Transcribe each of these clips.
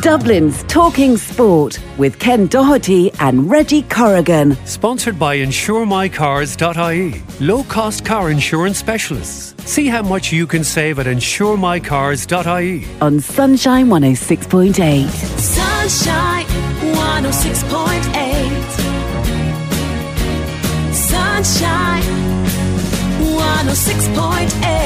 Dublin's Talking Sport with Ken Doherty and Reggie Corrigan. Sponsored by InsureMyCars.ie, low cost car insurance specialists. See how much you can save at InsureMyCars.ie. On Sunshine 106.8. Sunshine 106.8. Sunshine 106.8.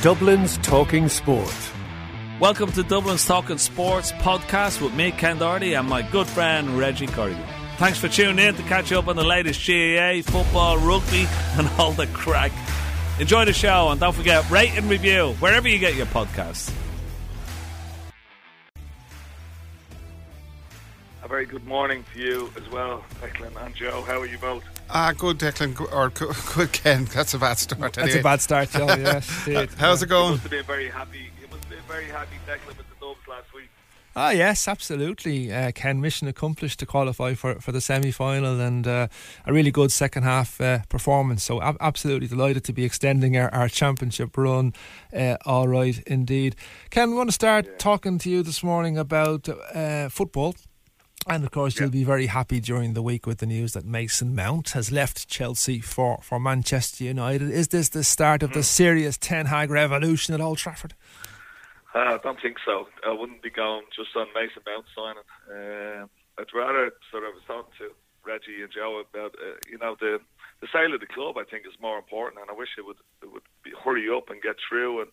Dublin's Talking Sport. Welcome to Dublin's Talking Sports podcast with me, Ken Doherty, and my good friend Reggie Corrigan. Thanks for tuning in to catch up on the latest GAA, football, rugby, and all the crack. Enjoy the show and don't forget, rate and review wherever you get your podcasts. A very good morning to you as well, Declan and Joe. How are you both? Ah, good Declan, good- or good, good Ken. That's a bad start. That's anyway. a bad start, Joe. Yes, indeed. How's it You going? must have been very happy. You must have been very happy, Declan, with the Dubs last week. Ah, yes, absolutely. Uh, Ken, mission accomplished to qualify for, for the semi final and uh, a really good second half uh, performance. So, ab- absolutely delighted to be extending our, our championship run. Uh, all right, indeed. Ken, we want to start talking to you this morning about uh, football. And of course, you'll be very happy during the week with the news that Mason Mount has left Chelsea for, for Manchester United. Is this the start of the serious Ten Hag revolution at Old Trafford? Uh, I don't think so. I wouldn't be going just on Mason Mount signing. Um I'd rather sort of talk to Reggie and Joe about, uh, you know, the the sale of the club. I think is more important, and I wish it would it would be, hurry up and get through and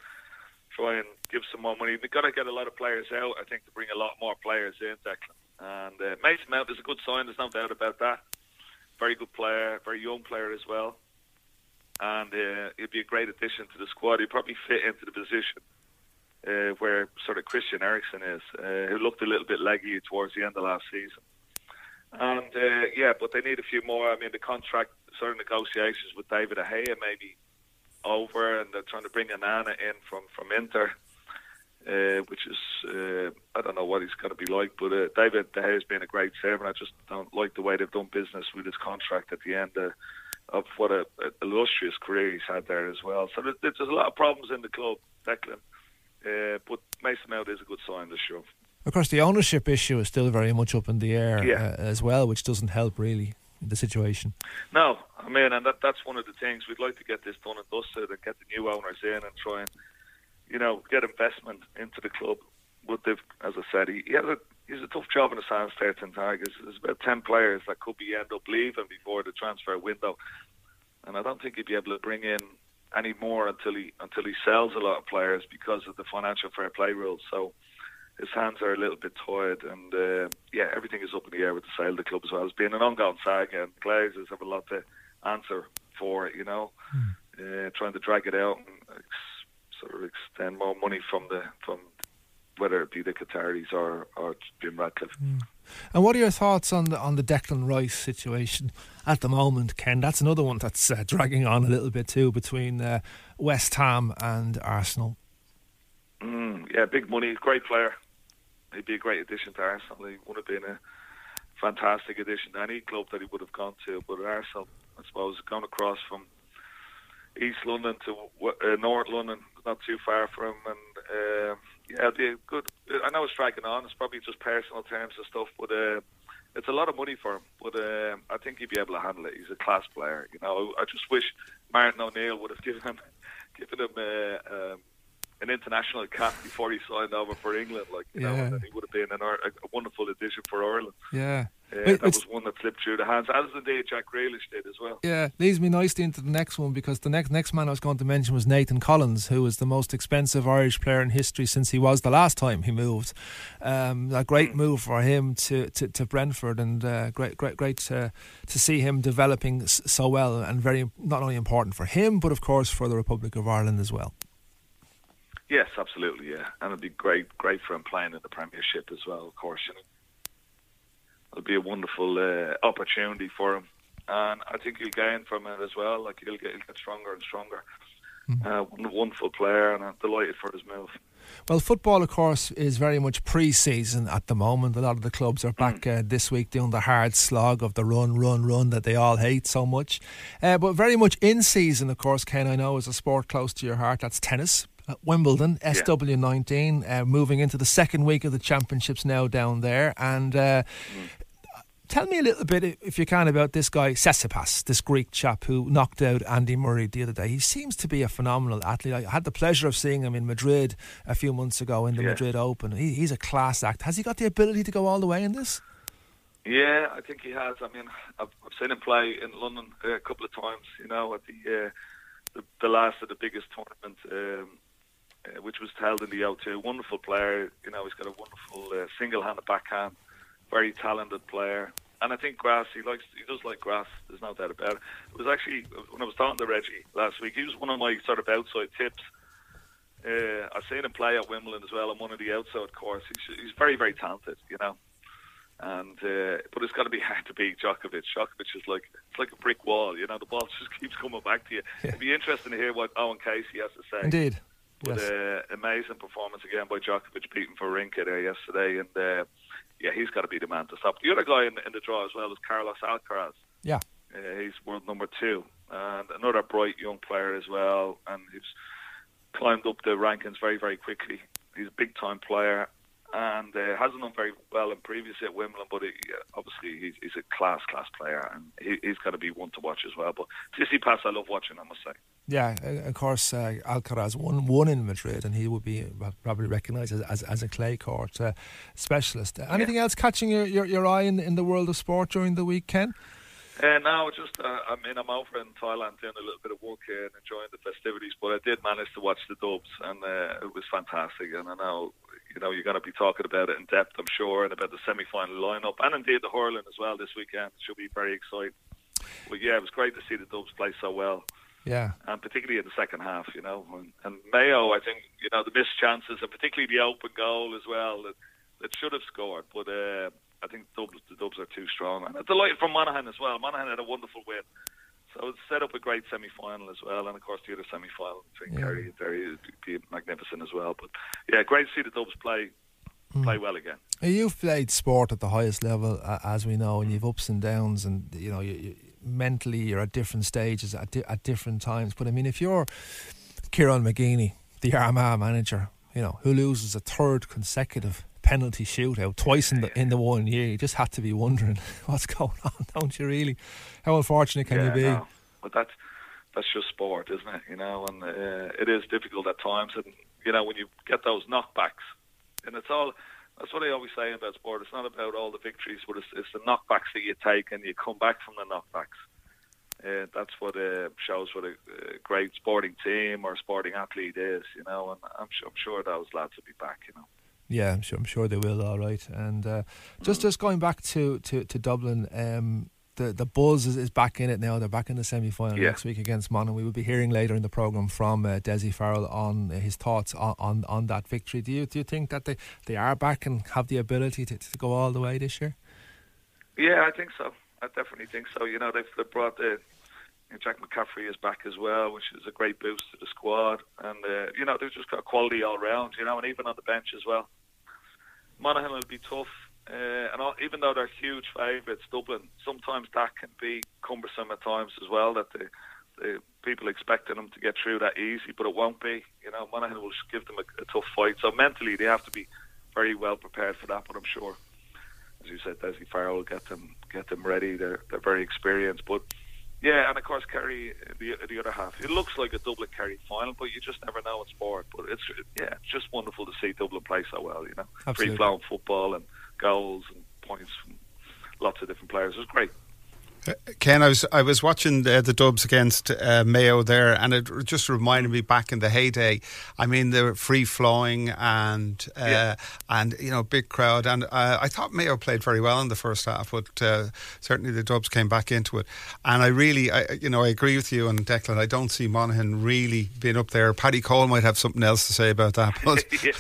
try and give some more money. They've got to get a lot of players out. I think to bring a lot more players in, Declan. And uh, Mason Mount is a good sign. There's no doubt about that. Very good player, very young player as well. And uh, he'd be a great addition to the squad. He'd probably fit into the position uh, where sort of Christian Eriksen is, uh, who looked a little bit leggy towards the end of last season. And uh, yeah, but they need a few more. I mean, the contract sort of negotiations with David De maybe over, and they're trying to bring Onana in from from Inter, uh, which is uh, I don't know what he's going to be like. But uh, David De Gea has been a great servant. I just don't like the way they've done business with his contract at the end. Uh, of what a, a illustrious career he's had there as well. So there's, there's a lot of problems in the club, Declan. Uh, but Mason Mount is a good sign this show. Of course, the ownership issue is still very much up in the air Yeah. uh, as well, which doesn't help really the situation. No, I mean, and that, that's one of the things we'd like to get this done and dusted and get the new owners in and try and, you know, get investment into the club. But they've, as I said, he, he has a he's a tough job in the Sands there, Ten Tigers. There's about ten players that could be end up leaving before the transfer window, and I don't think he'd be able to bring in any more until he until he sells a lot of players because of the financial fair play rules. So his hands are a little bit tired, and uh, yeah, everything is up in the air with the sale of the club as well. It's been an ongoing saga, and the Glazers have a lot to answer for. You know, uh, trying to drag it out and sort of extend more money from the from whether it be the Qataris or or Jim Ratcliffe. And what are your thoughts on the on the Declan Rice situation at the moment, Ken? That's another one that's uh, dragging on a little bit too between uh, West Ham and Arsenal. Mm, yeah, big money, great player. He'd be a great addition to Arsenal. He would have been a fantastic addition to any club that he would have gone to. But Arsenal, I suppose, gone across from East London to uh, North London, not too far from. And uh, yeah, it'd good. I know it's dragging on. It's probably just personal terms and stuff, but uh, it's a lot of money for him. But uh, I think he'd be able to handle it. He's a class player. You know, I just wish Martin O'Neill would have given him given him uh, um, an international cap before he signed over for England. Like you know, and he would have been an, a wonderful addition for Ireland. Yeah. Uh, It- that was one that slipped through the hands, as indeed Jack Grealish did as well. Yeah, leads me nicely into the next one because the next next man I was going to mention was Nathan Collins, who was the most expensive Irish player in history since he was the last time he moved. Um, a great move for him to, to, to Brentford, and uh, great great great to, to see him developing so well, and very not only important for him, but of course for the Republic of Ireland as well. Yes, absolutely, yeah, and it'd be great, great for him playing in the Premiership as well. Of course, you know, it'll be a wonderful uh, opportunity for him, and I think he'll gain from it as well. Like he'll get, he'll get stronger and stronger. Uh, wonderful player, and I'm delighted for his move. Well, football, of course, is very much pre-season at the moment. A lot of the clubs are back uh, this week doing the hard slog of the run, run, run that they all hate so much. Uh, but very much in season, of course, Ken. I know is a sport close to your heart. That's tennis. At Wimbledon, SW19, uh, moving into the second week of the championships now down there, and. Uh, Tell me a little bit, if you can, about this guy Tsitsipas, this Greek chap who knocked out Andy Murray the other day. He seems to be a phenomenal athlete. I had the pleasure of seeing him in Madrid a few months ago in the Yeah. Madrid Open. He, he's a class act. Has he got the ability to go all the way in this? Yeah, I think he has. I mean, I've, I've seen him play in London uh, a couple of times. You know, at the uh, the, the last of the biggest tournament, um, uh, which was held in the O2. Wonderful player. You know, he's got a wonderful uh, single-handed backhand. Very talented player. And I think grass. He likes. He does like grass. There's no doubt about it. It was actually when I was talking to Reggie last week. He was one of my sort of outside tips. Uh, I've seen him play at Wimbledon as well on one of the outside courts. He's, he's very, very talented, you know. And uh, but it's got to be hard to beat Djokovic. Djokovic is like it's like a brick wall, you know. The ball just keeps coming back to you. It'd be interesting to hear what Owen Casey has to say. Indeed. But Yes. uh, amazing performance again by Djokovic beating Wawrinka there yesterday, and uh, yeah, he's got to be the man to stop. The other guy in, in the draw as well is Carlos Alcaraz. Yeah. Uh, he's world number two, and another bright young player as well, and he's climbed up the rankings very, very quickly. He's a big time player, and uh, hasn't done very well in previous at Wimbledon, but he, uh, obviously he's, he's a class, class player, and he, he's got to be one to watch as well. But Tsitsipas, I love watching, I must say. Yeah, of course, uh, Alcaraz won won in Madrid, and he would be probably recognised as, as, as a clay court uh, specialist. Anything else catching your, your, your eye in, in the world of sport during the week, Ken? Uh, no, just uh, I mean I'm over in Thailand doing a little bit of work here and enjoying the festivities, but I did manage to watch the Dubs, and uh, it was fantastic. And I know you know you're going to be talking about it in depth, I'm sure, and about the semi-final lineup, and indeed the hurling as well this weekend. It should be very exciting. But yeah, it was great to see the Dubs play so well. Yeah. and particularly in the second half, you know. And, and Mayo, I think, you know, the missed chances, and particularly the open goal as well, that, that should have scored. But uh, I think Dubs, the Dubs are too strong. And I'm delighted for Monaghan as well. Monaghan had a wonderful win. So it's set up a great semi final as well. And of course, the other semi final between Yeah. Kerry and Derry would be magnificent as well. But yeah, great to see the Dubs play play well again. You've played sport at the highest level, uh, as we know, and you've ups and downs, and you know, you, you, mentally you're at different stages at, di- at different times. But I mean, if you're Kieran McGeeney, the Armagh manager, you know, who loses a third consecutive penalty shootout twice in the in the one year, you just have to be wondering what's going on, don't you? Really, how unfortunate can yeah, you be? No. But that's that's just sport, isn't it? You know, and uh, it is difficult at times. And you know, when you get those knockbacks, and it's all. That's what I always say about sport. It's not about all the victories, but it's, it's the knockbacks that you take and you come back from the knockbacks. Uh, that's what uh, shows what a, uh great sporting team or sporting athlete is, you know. And I'm, I'm sure those lads will be back, you know. Yeah, I'm sure. I'm sure they will. All right, and uh, just just going back to to, to Dublin, um, the the buzz is, is back in it now. They're back in the semi final Yeah. next week against Monaghan. We will be hearing later in the program from uh, Dessie Farrell on uh, his thoughts on, on, on that victory. Do you do you think that they, they are back and have the ability to, to go all the way this year? Yeah, I think so. I definitely think so. You know, they've, they've brought the Jack McCaffrey is back as well, which is a great boost to the squad. And uh, you know, they've just got quality all round. You know, and even on the bench as well. Monaghan will be tough, uh, and all, even though they're huge favourites, Dublin sometimes that can be cumbersome at times as well. That the, the people expecting them to get through that easy, but it won't be. You know, Monaghan will give them a, a tough fight. So mentally, they have to be very well prepared for that. But I'm sure as you said, Dessie Farrell will get them get them ready. They're they're very experienced, but yeah, and of course Kerry the the other half. It looks like a Dublin Kerry final, but you just never know in sport. But it's yeah, it's just wonderful to see Dublin play so well. You know, free flowing football and goals and points from lots of different players. It was great. Ken, I was I was watching uh, the Dubs against uh, Mayo there, and it just reminded me back in the heyday. I mean, they were free flowing and uh, Yeah. and you know big crowd, and uh, I thought Mayo played very well in the first half, but uh, certainly the Dubs came back into it. And I really, I, you know, I agree with you and Declan. I don't see Monaghan really being up there. Paddy Cole might have something else to say about that, but yeah,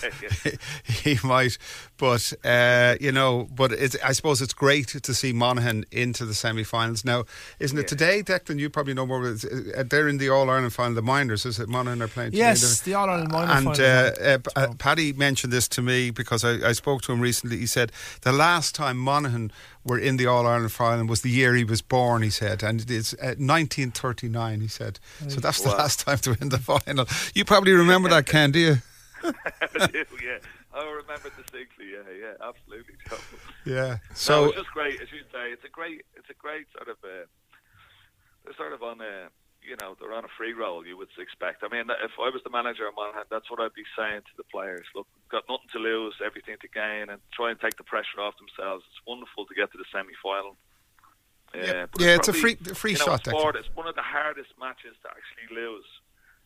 yeah. he might. But uh, you know, but it's, I suppose it's great to see Monaghan into the semi-finals. Now, isn't it? Yeah. Today, Declan, you probably know more. Is- uh, They're in the All Ireland final. The Miners, is it? Monaghan are playing. today, Yes, the All Ireland minor and final. uh, uh, uh. Paddy mentioned this to me because I, I spoke to him recently. He said the last time Monaghan were in the All Ireland final was the year he was born. He said, and it's uh, 1939. He said, so that's the Wow. last time to win the final. You probably remember that, Ken, do you? I do, yeah. I remember distinctly. Yeah, yeah, absolutely. Yeah. So So it's just great, as you say. It's a great, it's a great sort of. Uh, they're sort of on a, you know, they're on a free roll. You would expect. I mean, if I was the manager of Monaghan, that's what I'd be saying to the players. Look, we've got nothing to lose, everything to gain, and try and take the pressure off themselves. It's wonderful to get to the semi-final. Yeah. but Yeah, it's a probably, free- free you know, shot, It's, it's one of the hardest matches to actually lose.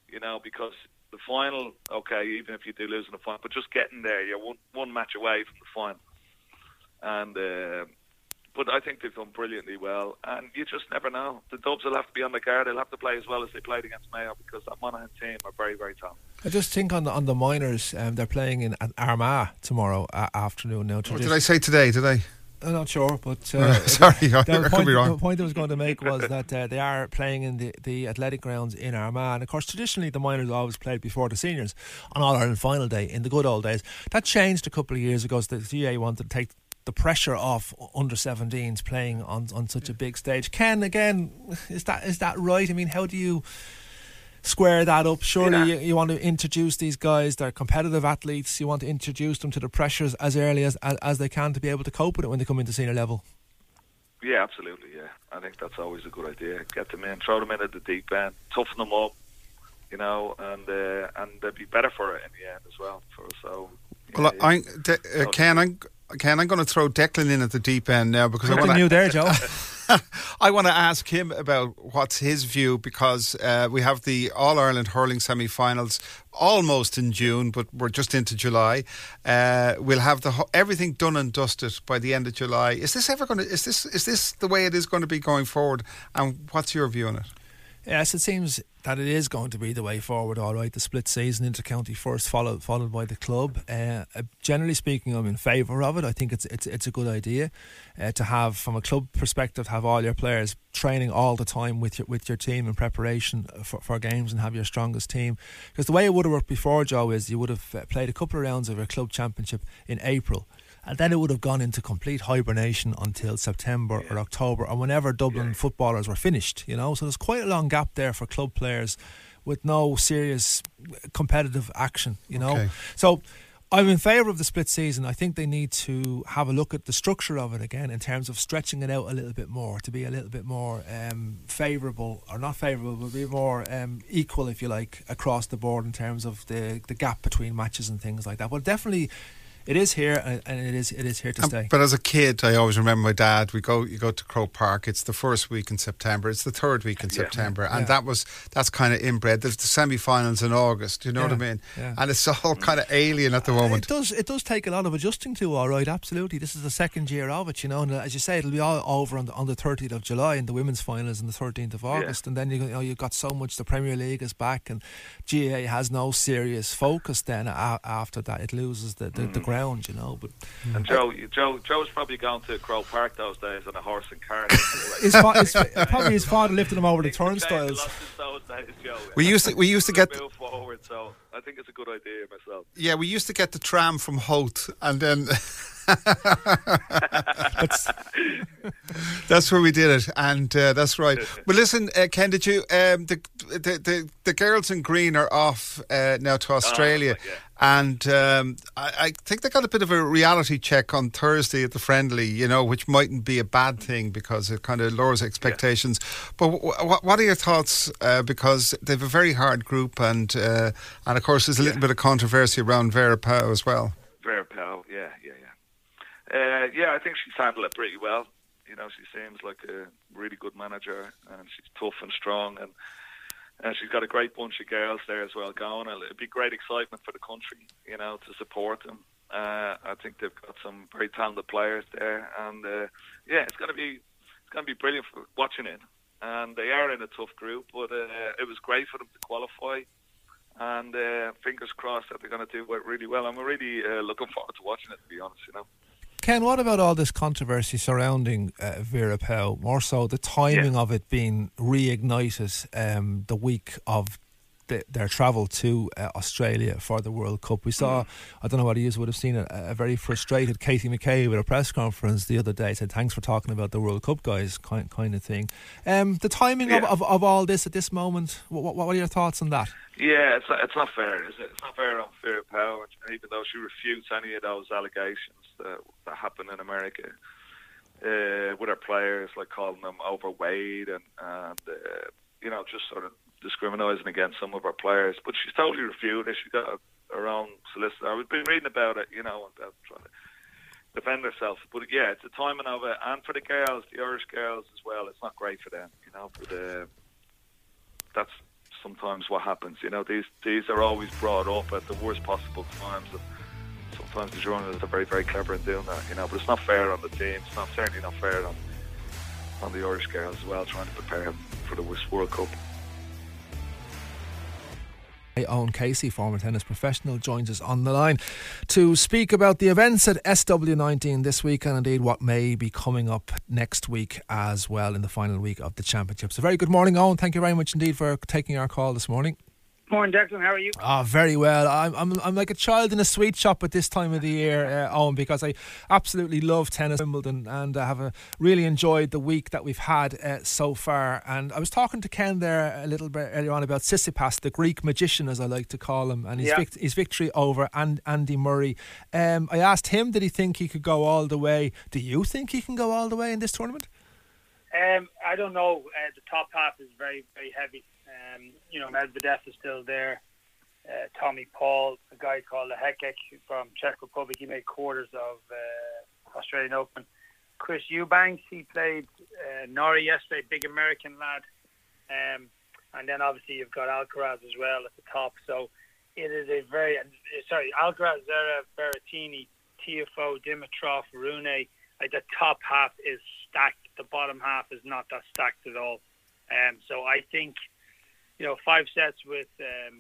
You know, because the final, okay, even if you do lose in the final, but just getting there, you're one one match away from the final. And uh, but I think they've done brilliantly well, and you just never know. The Dubs will have to be on the guard. They'll have to play as well as they played against Mayo because that Monaghan team are very, very talented. I just think on the on the minors, um, they're playing in Armagh tomorrow uh, afternoon. Now, what did I say today? Did I? I'm not sure, but uh, Sorry, I, the, I could point, be the point I was going to make was that uh, they are playing in the, the athletic grounds in Armagh. And of course, traditionally, the minors always played before the seniors on All Ireland final day in the good old days. That changed a couple of years ago. So the GAA wanted to take the pressure off under 17s playing on, on such a big stage. Ken, again, is that is that right? I mean, how do you square that up? Surely Yeah. you, you want to introduce these guys, they're competitive athletes, you want to introduce them to the pressures as early as, as, as they can to be able to cope with it when they come into senior level. Yeah, absolutely. Yeah, I think that's always a good idea. Get them in, throw them in at the deep end, toughen them up, you know, and uh, and they'll be better for it in the end as well. For so. yeah, Well, yeah. I, De- uh, Ken, I'm, Ken, I'm going to throw Declan in at the deep end now because I Something want to. new there, Joe. I want to ask him about what's his view because uh, we have the All Ireland hurling semi-finals almost in June, but we're just into July. Uh, we'll have the everything done and dusted by the end of July. Is this ever going to? Is this is this the way it is going to be going forward? And what's your view on it? Yes, it seems that it is going to be the way forward. All right, the split season inter county first, followed followed by the club. Uh, uh, generally speaking, I'm in favour of it. I think it's it's it's a good idea uh, to have, from a club perspective, have all your players training all the time with your with your team in preparation for, for games and have your strongest team. Because the way it would have worked before, Joe, is you would have uh, played a couple of rounds of your club championship in April. And then it would have gone into complete hibernation until September or October, or whenever Dublin footballers were finished. You know, so there's quite a long gap there for club players with no serious competitive action. You know, Okay. so I'm in favour of the split season. I think they need to have a look at the structure of it again in terms of stretching it out a little bit more to be a little bit more um, favourable or not favourable, but be more um, equal, if you like, across the board in terms of the the gap between matches and things like that. But definitely. It is here, and and it is it is here to Um, stay. But as a kid, I always remember my dad. We go, you go to Croke Park. It's the first week in September. It's the third week in Yeah. September, and Yeah. that was that's kind of inbred. There's the semi-finals in August. You know what I mean? yeah. And it's all kind of alien at the moment. It does. It does take a lot of adjusting to. All right, absolutely. This is the second year of it, you know. And as you say, it'll be all over on the on the thirtieth of July, and the women's finals on the thirteenth of August. And then you, you know you've got so much. The Premier League is back, and GAA has no serious focus. Then a- after that, it loses the, the, Mm. the ground, you know. But And Joe, you- Joe, Joe's probably going to Croke Park those days on a horse and cart. his, fa- his, probably his father lifted him over the Things have turnstiles. lot since those days, Joe. We used to- we used to get- move forward, so I think it's a good idea myself. Yeah, we used to get the tram from Howth, and then that's that's where we did it, and uh, that's right. But listen, uh, Ken, did you um, the, the the the girls in green are off uh, now to Australia, yeah. And um, I, I think they got a bit of a reality check on Thursday at the friendly, you know, which mightn't be a bad thing because it kind of lowers expectations. But w- w- what are your thoughts? Uh, because they've a very hard group, and uh, and of course there's a little bit of controversy around Vera Pauw as well. Vera Powell, yeah, yeah, yeah. Uh, yeah, I think she's handled it pretty well. You know, she seems like a really good manager, and she's tough and strong, and and she's got a great bunch of girls there as well going. It'd be great excitement for the country, you know, to support them. Uh, I think they've got some very talented players there, and uh, yeah, it's gonna be it's gonna be brilliant for watching it. And they are in a tough group, but uh, it was great for them to qualify. And uh, fingers crossed that they're going to do really well. I'm really uh, looking forward to watching it. To be honest, you know. Ken, what about all this controversy surrounding uh, Vera Pauw? More so, the timing of it being reignited um, the week of the, their travel to uh, Australia for the World Cup. We saw, I don't know what you would have seen, a, a very frustrated Katie McCabe with a press conference the other day. Said, "Thanks for talking about the World Cup, guys," kind kind of thing. Um, the timing of, Yeah. of, of all this at this moment. What, what are your thoughts on that? Yeah, it's not, it's not fair, is it? It's not fair on Fair Power, she refutes any of those allegations that, that happen in America uh, with her players, like calling them overweight and, and uh, you know, just sort of discriminating against some of her players. But she's totally refuted. She got her own solicitor. We've been reading about it, you know, and trying to defend herself. But yeah, it's the timing of it, and for the girls, the Irish girls as well. It's not great for them, you know. But uh, that's sometimes what happens. You know, these these are always brought up at the worst possible times, and sometimes the journalists are very very clever in doing that. You know, but it's not fair on the team. It's not certainly not fair on on the Irish girls as well, trying to prepare them for the worst World Cup. Owen Casey, former tennis professional, joins us on the line to speak about the events at SW19 this week and indeed what may be coming up next week as well in the final week of the championships. So, very good morning, Owen. Thank you very much indeed for taking our call this morning. Morning, Declan. How are you? Ah, very well. I'm, I'm, I'm like a child in a sweet shop at this time of the year, uh, Owen, because I absolutely love tennis, Wimbledon, and I have uh, really enjoyed the week that we've had uh, so far. And I was talking to Ken there a little bit earlier on about Tsitsipas, the Greek magician, as I like to call him, and his, Yeah. vic- his victory over and- Andy Murray. Um, I asked him, did he think he could go all the way? Do you think he can go all the way in this tournament? Um, I don't know. Uh, the top half is very, very heavy. Um, you know, Medvedev is still there. Uh, Tommy Paul, a guy called Lehecka from Czech Republic, he made quarters of uh, Australian Open. Chris Eubanks, he played uh, Norrie yesterday, big American lad. Um, and then obviously you've got Alcaraz as well at the top. So it is a very, uh, sorry, Alcaraz, Zverev, Berrettini, Tiafoe, Dimitrov, Rune. Like the top half is stacked. The bottom half is not that stacked at all. Um, so I think, you know, five sets with um,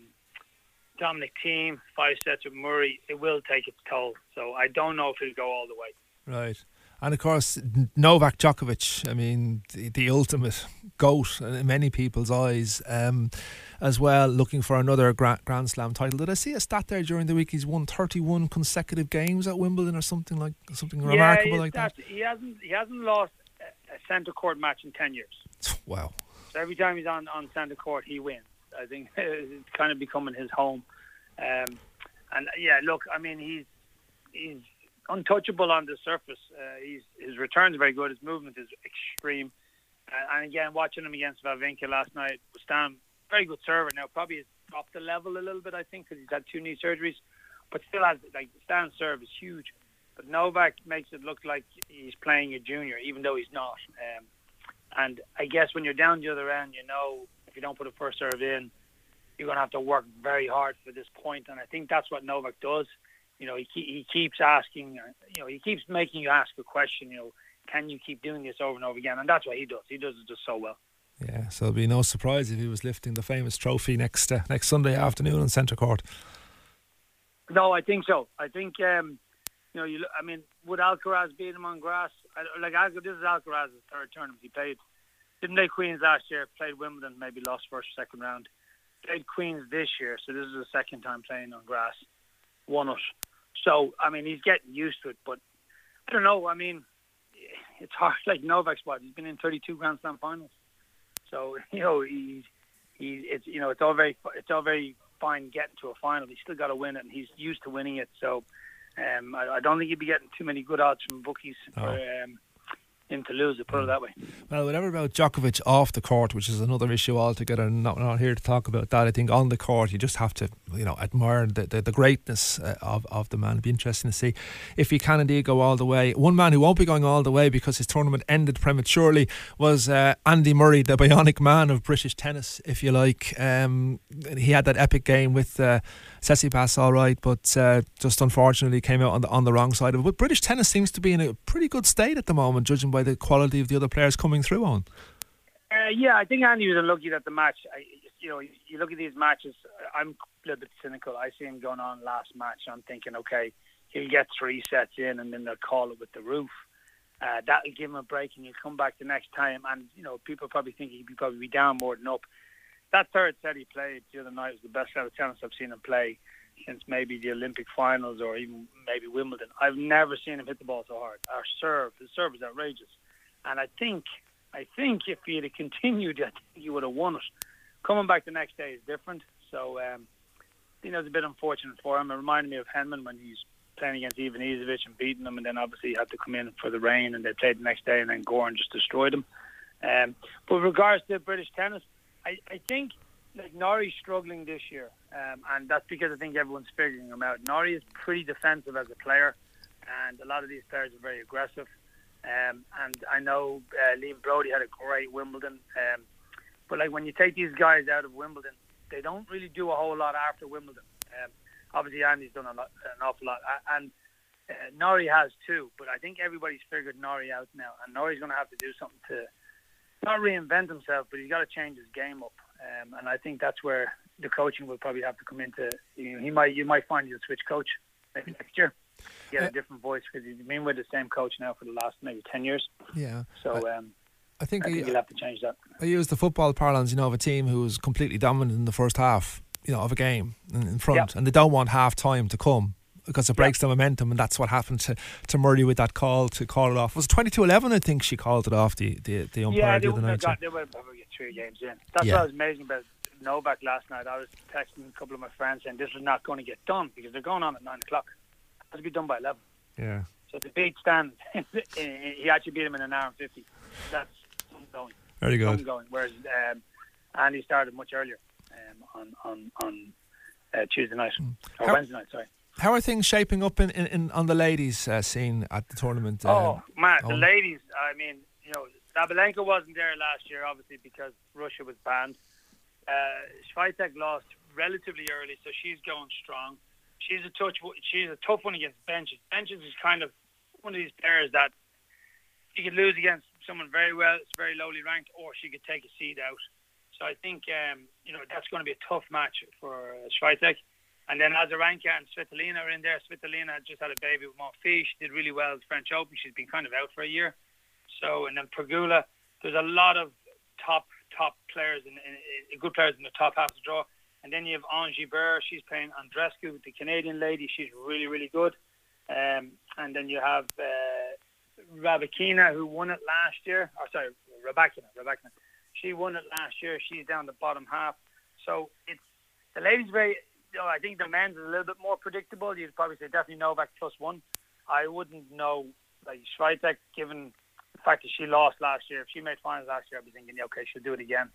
Dominic Thiem, five sets with Murray, it will take its toll. So I don't know if he'll go all the way. Right. And of course, Novak Djokovic, I mean, the, the ultimate GOAT in many people's eyes, um, as well, looking for another Grand, Grand Slam title. Did I see a stat there during the week? He's won 31 consecutive games at Wimbledon or something like something remarkable yeah, like that. He hasn't he hasn't lost a, centre court match in ten years. Wow. So every time he's on on centre court, he wins. I think it's kind of becoming his home. Um, and yeah, look, I mean, he's he's untouchable on the surface. Uh, he's his return's very good. His movement is extreme. Uh, and again, watching him against Wawrinka last night, Stan, very good server. Now probably has dropped the level a little bit, I think, because he's had two knee surgeries, but still has like Stan's serve is huge. But Novak makes it look like he's playing a junior, even though he's not. Um, and I guess when you're down the other end, you know if you don't put a first serve in, you're going to have to work very hard for this point. And I think that's what Novak does. You know, he he keeps asking. You know, he keeps making you ask a question. You know, can you keep doing this over and over again? And that's what he does. He does it just so well. Yeah, so it'll be no surprise if he was lifting the famous trophy next uh, next Sunday afternoon on centre court. No, I think so. I think um, you know. You, look- I mean, would Alcaraz beat him on grass? Like this is Alcaraz's third tournament. He played. Didn't play Queens last year. Played Wimbledon, maybe lost first or second round. Played Queens this year, so this is the second time playing on grass. Won it. So I mean, he's getting used to it. But I don't know. I mean, it's hard. Like Novak's what he's been in 32 Grand Slam finals. So you know he's he it's you know it's all very it's all very fine getting to a final. He's still got to win it, and he's used to winning it. So um, I, I don't think you'd be getting too many good odds from bookies Oh. um, him to lose it. Put it that way. Well, whatever about Djokovic off the court, which is another issue altogether, not, not here to talk about that. I think on the court, you just have to, you know, admire the, the, the greatness uh, of, of the man. It'd be interesting to see if he can indeed go all the way. One man who won't be going all the way because his tournament ended prematurely was uh, Andy Murray, the bionic man of British tennis, if you like. Um, he had that epic game with uh, Tsitsipas, all right, but uh, just unfortunately came out on the on the wrong side of it. But British tennis seems to be in a pretty good state at the moment, judging by the quality of the other players coming through on. Uh, yeah, I think Andy was unlucky that the match. I, you know, you look at these matches. I'm a little bit cynical. I see him going on last match. I'm thinking, okay, he'll get three sets in, and then they'll call it with the roof. Uh, that'll give him a break, and he'll come back the next time. And you know, people probably think he'd probably be down more than up. That third set he played the other night was the best set of tennis I've seen him play since maybe the Olympic finals or even maybe Wimbledon. I've never seen him hit the ball so hard. Our serve, his serve is outrageous, and I think, I think if he had continued, I think he would have won it. Coming back the next day is different. So, um, you know, it's a bit unfortunate for him. It reminded me of Henman when he's playing against Ivan and beating him, and then obviously he had to come in for the rain, and they played the next day, and then Goran just destroyed him. Um, but with regards to British tennis, I, I think like Norrie's struggling this year, um, and that's because I think everyone's figuring him out. Norrie is pretty defensive as a player, and a lot of these players are very aggressive. Um, and I know uh, Liam Broady had a great Wimbledon, um, but like when you take these guys out of Wimbledon, they don't really do a whole lot after Wimbledon. Um, obviously, Andy's done a lot, an awful lot, and uh, Norrie has too. But I think everybody's figured Norrie out now, and Norrie's going to have to do something to not reinvent himself, but he's got to change his game up. Um, and I think that's where the coaching will probably have to come into. You know, he might you might find he'll switch coach maybe next year, get a different voice because he's been with the same coach now for the last maybe ten years. Yeah. So I- um, I think, I think he'll have to change that. I use the football parlance, you know, of a team who was completely dominant in the first half, you know, of a game in, in front, Yeah. and they don't want half time to come because it breaks the momentum, and that's what happened to, to Murray with that call to call it off. Was it 22 11? I think she called it off the, the, the umpire Yeah, the other wouldn't have night. got. They would have probably three games in. That's Yeah. what was amazing about Novak last night. I was texting a couple of my friends saying this is not going to get done because they're going on at nine o'clock. It has to be done by eleven. Yeah. So the beat stand, he actually beat him in an hour and fifty. That's ongoing. Very good. Ongoing. Whereas um, Andy started much earlier um, on on on uh, Tuesday night or Hmm. How- Wednesday night. Sorry. How are things shaping up in, in, in on the ladies' uh, scene at the tournament? uh, Oh, man, the ladies. I mean, you know, Sabalenka wasn't there last year, obviously, because Russia was banned. Uh, lost relatively early, so she's going strong. She's a touch. She's a tough one against Bencic. Bencic is kind of one of these players that she could lose against someone very well, it's very lowly ranked, or she could take a seed out. So I think um, you know that's going to be a tough match for uh. And then Azarenka and Svitolina are in there. Svitolina just had a baby with Monfils. She did really well at the French Open. She's been kind of out for a year. So, and then Pegula, there's a lot of top top players and good players in the top half of the draw. And then you have Ons Jabeur. She's playing Andreescu, the Canadian lady. She's really really good. Um, and then you have uh, Rybakina, who won it last year. Or sorry, Rybakina. Rybakina. She won it last year. She's down the bottom half. So it's the ladies very. You know, I think the men's is a little bit more predictable. You'd probably say definitely Novak plus one. I wouldn't know like Swiatek, given the fact that she lost last year. If she made finals last year, I'd be thinking, yeah, okay, she'll do it again.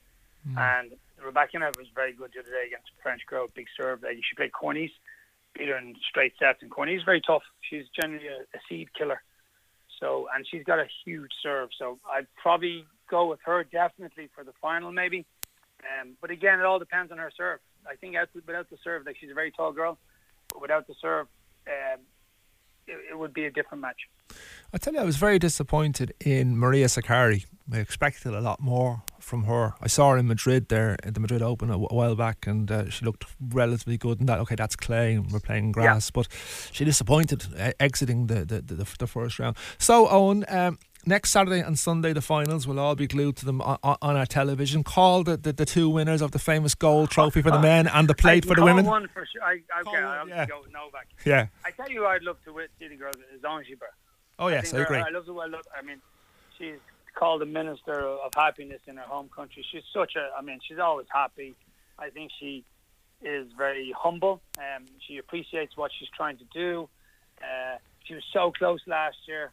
And Rebecca was very good the other day against a French girl, big serve. She played Cornet, beat her in straight sets, and Cornet is very tough. She's generally a, a seed killer. So, and she's got a huge serve. So I'd probably go with her definitely for the final, maybe. Um, but again, it all depends on her serve. I think out, without the serve, like she's a very tall girl, but without the serve, um, it, would be a different match. I tell you, I was very disappointed in Maria Sakkari. I expected a lot more from her. I saw her in Madrid there at the Madrid Open a, while back, and uh, she looked relatively good. And that, okay, that's clay, and we're playing grass, but she disappointed uh, exiting the, the, the, the first round. So, Owen, um, next Saturday and Sunday, the finals will all be glued to them on, on our television. Call the, the, the two winners of the famous gold trophy for the men and the plate I for the women. One for sure. I, okay, one, I'll yeah. go with Novak. Yeah. I tell you, I'd love to win, see the girls is Jabeur. Oh yes, I her- agree. I love the way. Look, I mean, she's called the minister of happiness in her home country. She's such a. I mean, she's always happy. I think she is very humble. Um, she appreciates what she's trying to do. Uh, she was so close last year,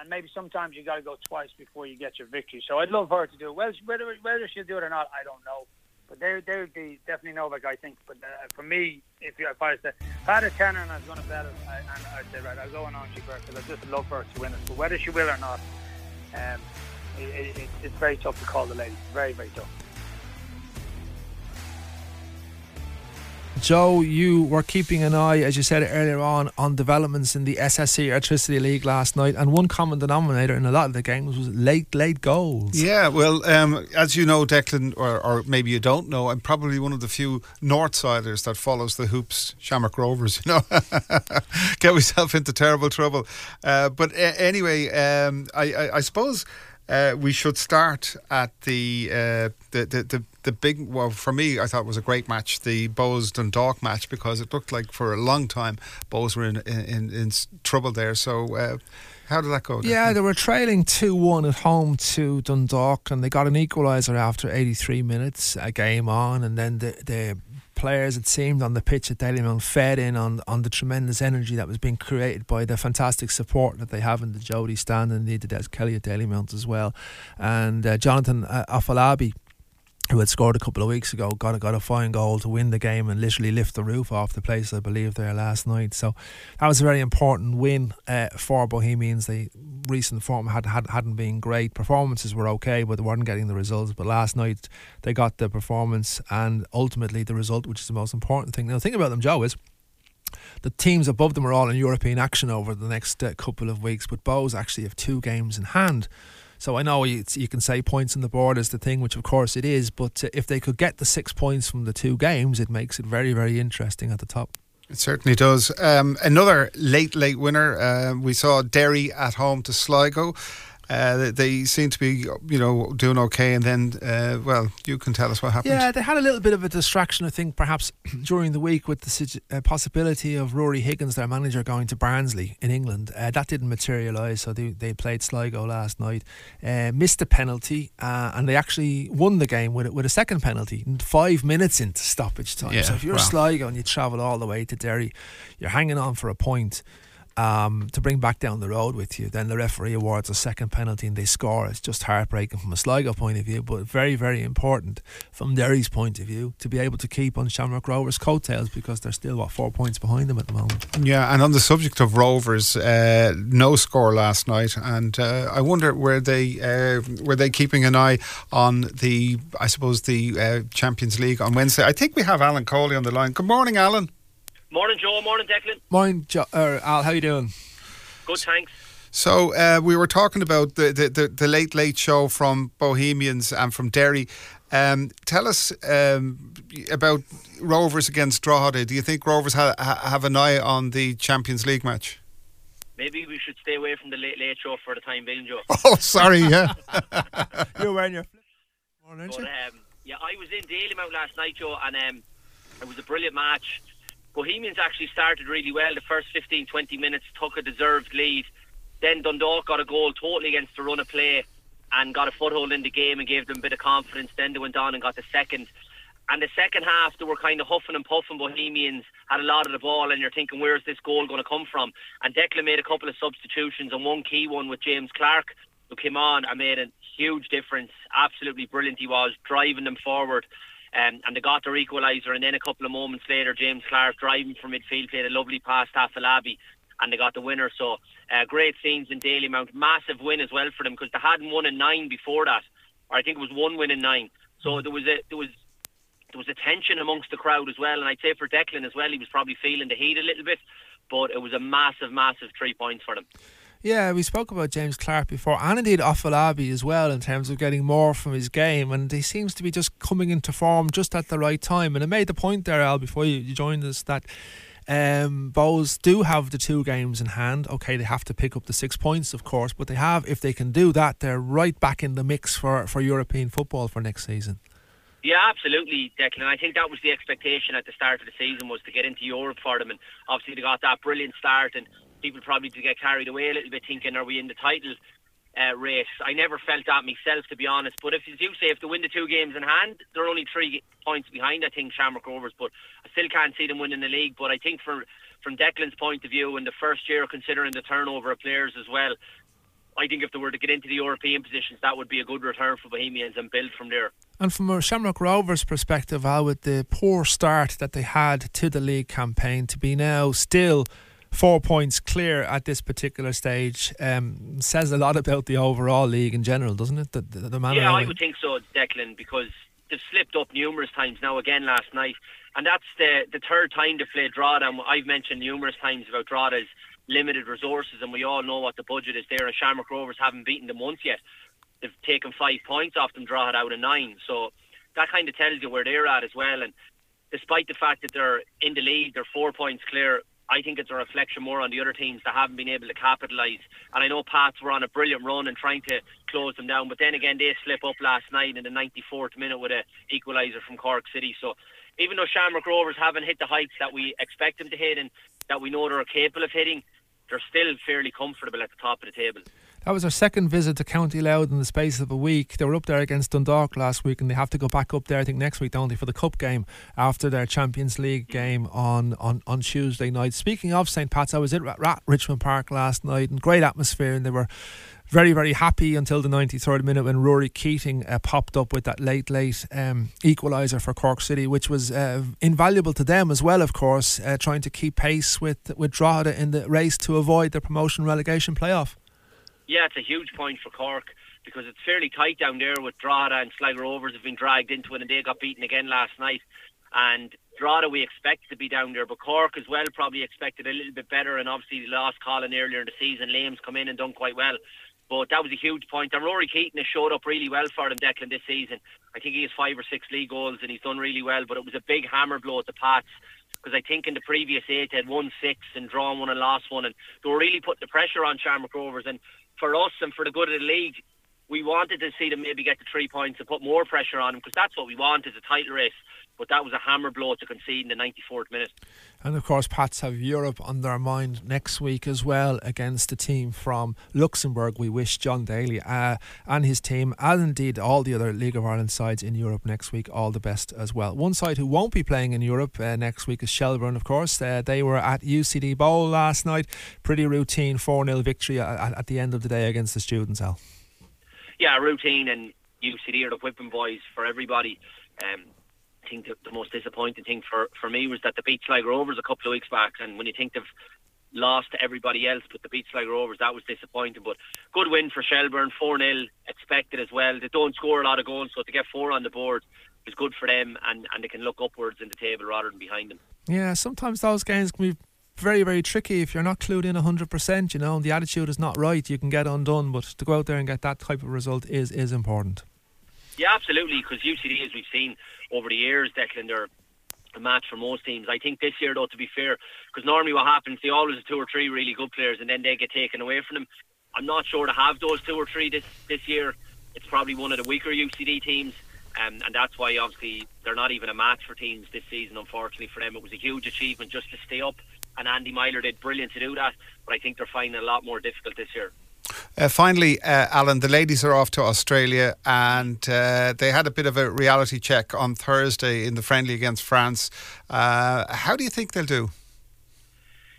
and maybe sometimes you got to go twice before you get your victory. So I'd love her to do it. Well, whether whether she'll do it or not, I don't know. But they they would be definitely Novak, I think. But uh, for me, if, you, if I to, if I had a tenner and I was going to bet it, I, and I'd say right, I'll go on Ons Jabeur because I just love her to win it. But whether she will or not, um, it, it, it's very tough to call the lady. Very very tough. Joe, you were keeping an eye, as you said earlier on, on developments in the SSE Airtricity League last night, and one common denominator in a lot of the games was late, late goals. Yeah, well, um, as you know, Declan, or, or maybe you don't know, I'm probably one of the few Northsiders that follows the hoops Shamrock Rovers. You know, get myself into terrible trouble. Uh, but uh, anyway, um, I, I, I suppose uh, we should start at the, uh, the, the the the big. Well, for me, I thought was a great match, the Bohs Dundalk match, because it looked like for a long time Bohs were in in, in, trouble there. So. Uh, how did that go? Yeah, they were trailing 2 1 at home to Dundalk, and they got an equaliser after 83 minutes, a game on, and then the, the players, it seemed, on the pitch at Dalymount fed in on, on the tremendous energy that was being created by the fantastic support that they have in the Jodi stand and the Des Kelly at Dalymount as well. And uh, Jonathan uh, Afolabi who had scored a couple of weeks ago, got a, got a fine goal to win the game and literally lift the roof off the place, I believe, there last night. So that was a very important win uh, for Bohemians. The recent form had, had, hadn't been great. Performances were okay, but they weren't getting the results. But last night they got the performance and ultimately the result, which is the most important thing. Now, the thing about them, Joe, is the teams above them are all in European action over the next uh, couple of weeks, but Bohs actually have two games in hand. So I know you, can say points on the board is the thing, which of course it is, but uh, if they could get the six points from the two games, it makes it very, very interesting at the top. It certainly does. Um, another late, late winner. Uh, we saw Derry at home to Sligo. Uh, they, they seem to be, you know, doing okay. And then, uh, well, you can tell us what happened. Yeah, they had a little bit of a distraction, I think, perhaps during the week with the uh, possibility of Ruaidhrí Higgins, their manager, going to Barnsley in England. Uh, that didn't materialise, so they, they played Sligo last night. Uh, missed a penalty, uh, and they actually won the game with, with a second penalty, five minutes into stoppage time. Yeah, so if you're wow. Sligo and you travel all the way to Derry, you're hanging on for a point um, to bring back down the road with you. Then the referee awards a second penalty and they score. It's just heartbreaking from a Sligo point of view, but very, very important from Derry's point of view to be able to keep on Shamrock Rovers' coattails because they're still, what, four points behind them at the moment. Yeah, and on the subject of Rovers, uh, no score last night, and uh, I wonder were they uh, were they keeping an eye on the I suppose the uh, Champions League on Wednesday? I think we have Alan Cawley on the line. Good morning, Alan. Morning, Joe. Morning, Declan. Morning, jo- uh, Al, how you doing? Good, thanks. So uh, we were talking about the, the, the, the late late show from Bohemians and from Derry. Um, tell us um, about Rovers against Drogheda. Do you think Rovers ha- ha- have an eye on the Champions League match? Maybe we should stay away from the late late show for the time being, Joe. Oh, sorry, yeah. You're wearing your flip, aren't But um, yeah, I was in Dalymount last night, Joe, and um, it was a brilliant match. Bohemians actually started really well. The first 15, 20 minutes took a deserved lead. Then Dundalk got a goal totally against the run of play and got a foothold in the game and gave them a bit of confidence. Then they went on and got the second. And the second half, they were kind of huffing and puffing. Bohemians had a lot of the ball, and you're thinking, where's this goal going to come from? And Declan made a couple of substitutions, and one key one with James Clarke, who came on and made a huge difference. Absolutely brilliant he was, driving them forward. Um, and they got their equaliser, and then a couple of moments later, James Clarke driving from midfield played a lovely pass to Afolabi, and they got the winner. So uh, great scenes in Dalymount, massive win as well for them because they hadn't won in nine before that, or I think it was one win in nine. So there was a there was there was a tension amongst the crowd as well, and I'd say for Declan as well, he was probably feeling the heat a little bit, but it was a massive, massive three points for them. Yeah, we spoke about James Clarke before, and indeed Afolabi as well, in terms of getting more from his game, and he seems to be just coming into form just at the right time. And I made the point there, Al, before you, joined us, that um, do have the two games in hand. Okay, they have to pick up the six points, of course, but they have, if they can do that, they're right back in the mix for, for European football for next season. Yeah, absolutely, Declan. I think that was the expectation at the start of the season was to get into Europe for them, and obviously they got that brilliant start, and people probably to get carried away a little bit, thinking, "Are we in the title uh, race?" I never felt that myself, to be honest. But if you say, if they win the two games in hand, they're only three points behind. I think Shamrock Rovers, but I still can't see them winning the league. But I think for from Declan's point of view, in the first year, considering the turnover of players as well. I think if they were to get into the European positions, that would be a good return for Bohemians and build from there. And from a Shamrock Rovers perspective, Al, with the poor start that they had to the league campaign, to be now still four points clear at this particular stage um, says a lot about the overall league in general, doesn't it? The, the, the manner Yeah, I would think so, Declan, because they've slipped up numerous times now. Again, last night, and that's the the third time to play Drogheda. And I've mentioned numerous times about Drogheda's limited resources, and we all know what the budget is there. And Shamrock Rovers haven't beaten them once yet. They've taken five points off them, Drogheda out of nine. So that kind of tells you where they're at as well. And despite the fact that they're in the league, they're four points clear. I think it's a reflection more on the other teams that haven't been able to capitalise. And I know Pats were on a brilliant run and trying to close them down, but then again they slip up last night in the 94th minute with a equaliser from Cork City. So even though Shamrock Rovers haven't hit the heights that we expect them to hit and that we know they're capable of hitting, they're still fairly comfortable at the top of the table. That was our second visit to County Louth in the space of a week. They were up there against Dundalk last week, and they have to go back up there, I think, next week, don't they, for the Cup game after their Champions League game on, on, on Tuesday night. Speaking of St. Pat's, I was at Rat Richmond Park last night, and great atmosphere, and they were very, very happy until the 93rd minute when Ruairí Keating uh, popped up with that late, late um, equaliser for Cork City, which was uh, invaluable to them as well, of course, uh, trying to keep pace with, with Drogheda in the race to avoid the promotion relegation playoff. Yeah, it's a huge point for Cork because it's fairly tight down there with Drogheda and Sligo Rovers have been dragged into it and they got beaten again last night. And Drogheda we expect to be down there, but Cork as well probably expected a little bit better and obviously they lost Colin earlier in the season. Liam's come in and done quite well. But that was a huge point. And Ruairí Keating has showed up really well for them, Declan, this season. I think he has five or six league goals and he's done really well. But it was a big hammer blow at the Pats because I think in the previous eight they had won six and drawn one and lost one. And they were really putting the pressure on Shamrock Rovers. And for us and for the good of the league, we wanted to see them maybe get the three points and put more pressure on them because that's what we want is a title race. But that was a hammer blow to concede in the 94th minute. And of course, Pats have Europe on their mind next week as well against a team from Luxembourg. We wish Jon Daly uh, and his team, and indeed all the other League of Ireland sides in Europe next week, all the best as well. One side who won't be playing in Europe uh, next week is Shelbourne, of course. Uh, they were at UCD Bowl last night. Pretty routine 4 0 victory at, at, the end of the day against the students, Al. Yeah, routine, and UCD are the whipping boys for everybody. Um, think the, the, most disappointing thing for, for me was that the Sligo Rovers a couple of weeks back, and when you think they've lost to everybody else, but the Sligo Rovers, that was disappointing. But good win for Shelbourne, 4 0, expected as well. They don't score a lot of goals, so to get four on the board is good for them, and, and they can look upwards in the table rather than behind them. Yeah, sometimes those games can be very, very tricky if you're not clued in 100%, you know, and the attitude is not right, you can get undone, but to go out there and get that type of result is, is important. Yeah, absolutely, because UCD, as we've seen over the years, Declan, they're a match for most teams. I think this year, though, to be fair, because normally what happens, they always have two or three really good players, and then they get taken away from them. I'm not sure to have those two or three this this year. It's probably one of the weaker UCD teams, um, and that's why obviously they're not even a match for teams this season. Unfortunately for them, it was a huge achievement just to stay up, and Andy Myler did brilliant to do that. But I think they're finding it a lot more difficult this year. Uh, finally, uh, Alan, the ladies are off to Australia and uh, they had a bit of a reality check on Thursday in the friendly against France. Uh, how do you think they'll do?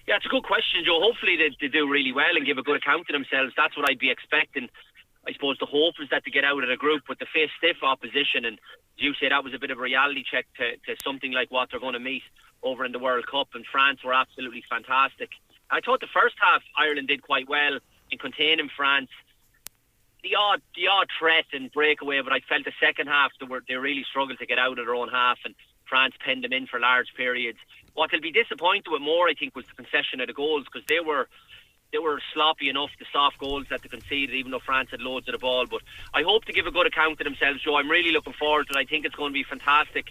Yeah, it's a good question, Joe. Hopefully, they, they do really well and give a good account of themselves. That's what I'd be expecting. I suppose the hope is that they get out of the group, with the face stiff opposition. And as you say, that was a bit of a reality check to, to something like what they're going to meet over in the World Cup. And France were absolutely fantastic. I thought the first half Ireland did quite well in containing France. The odd, the odd threat and breakaway, but I felt the second half they were they really struggled to get out of their own half, and France penned them in for large periods. What they'll be disappointed with more, I think, was the concession of the goals because they were they were sloppy enough, the soft goals that they conceded, even though France had loads of the ball. But I hope to give a good account of themselves, Joe. I'm really looking forward to it. I think it's going to be fantastic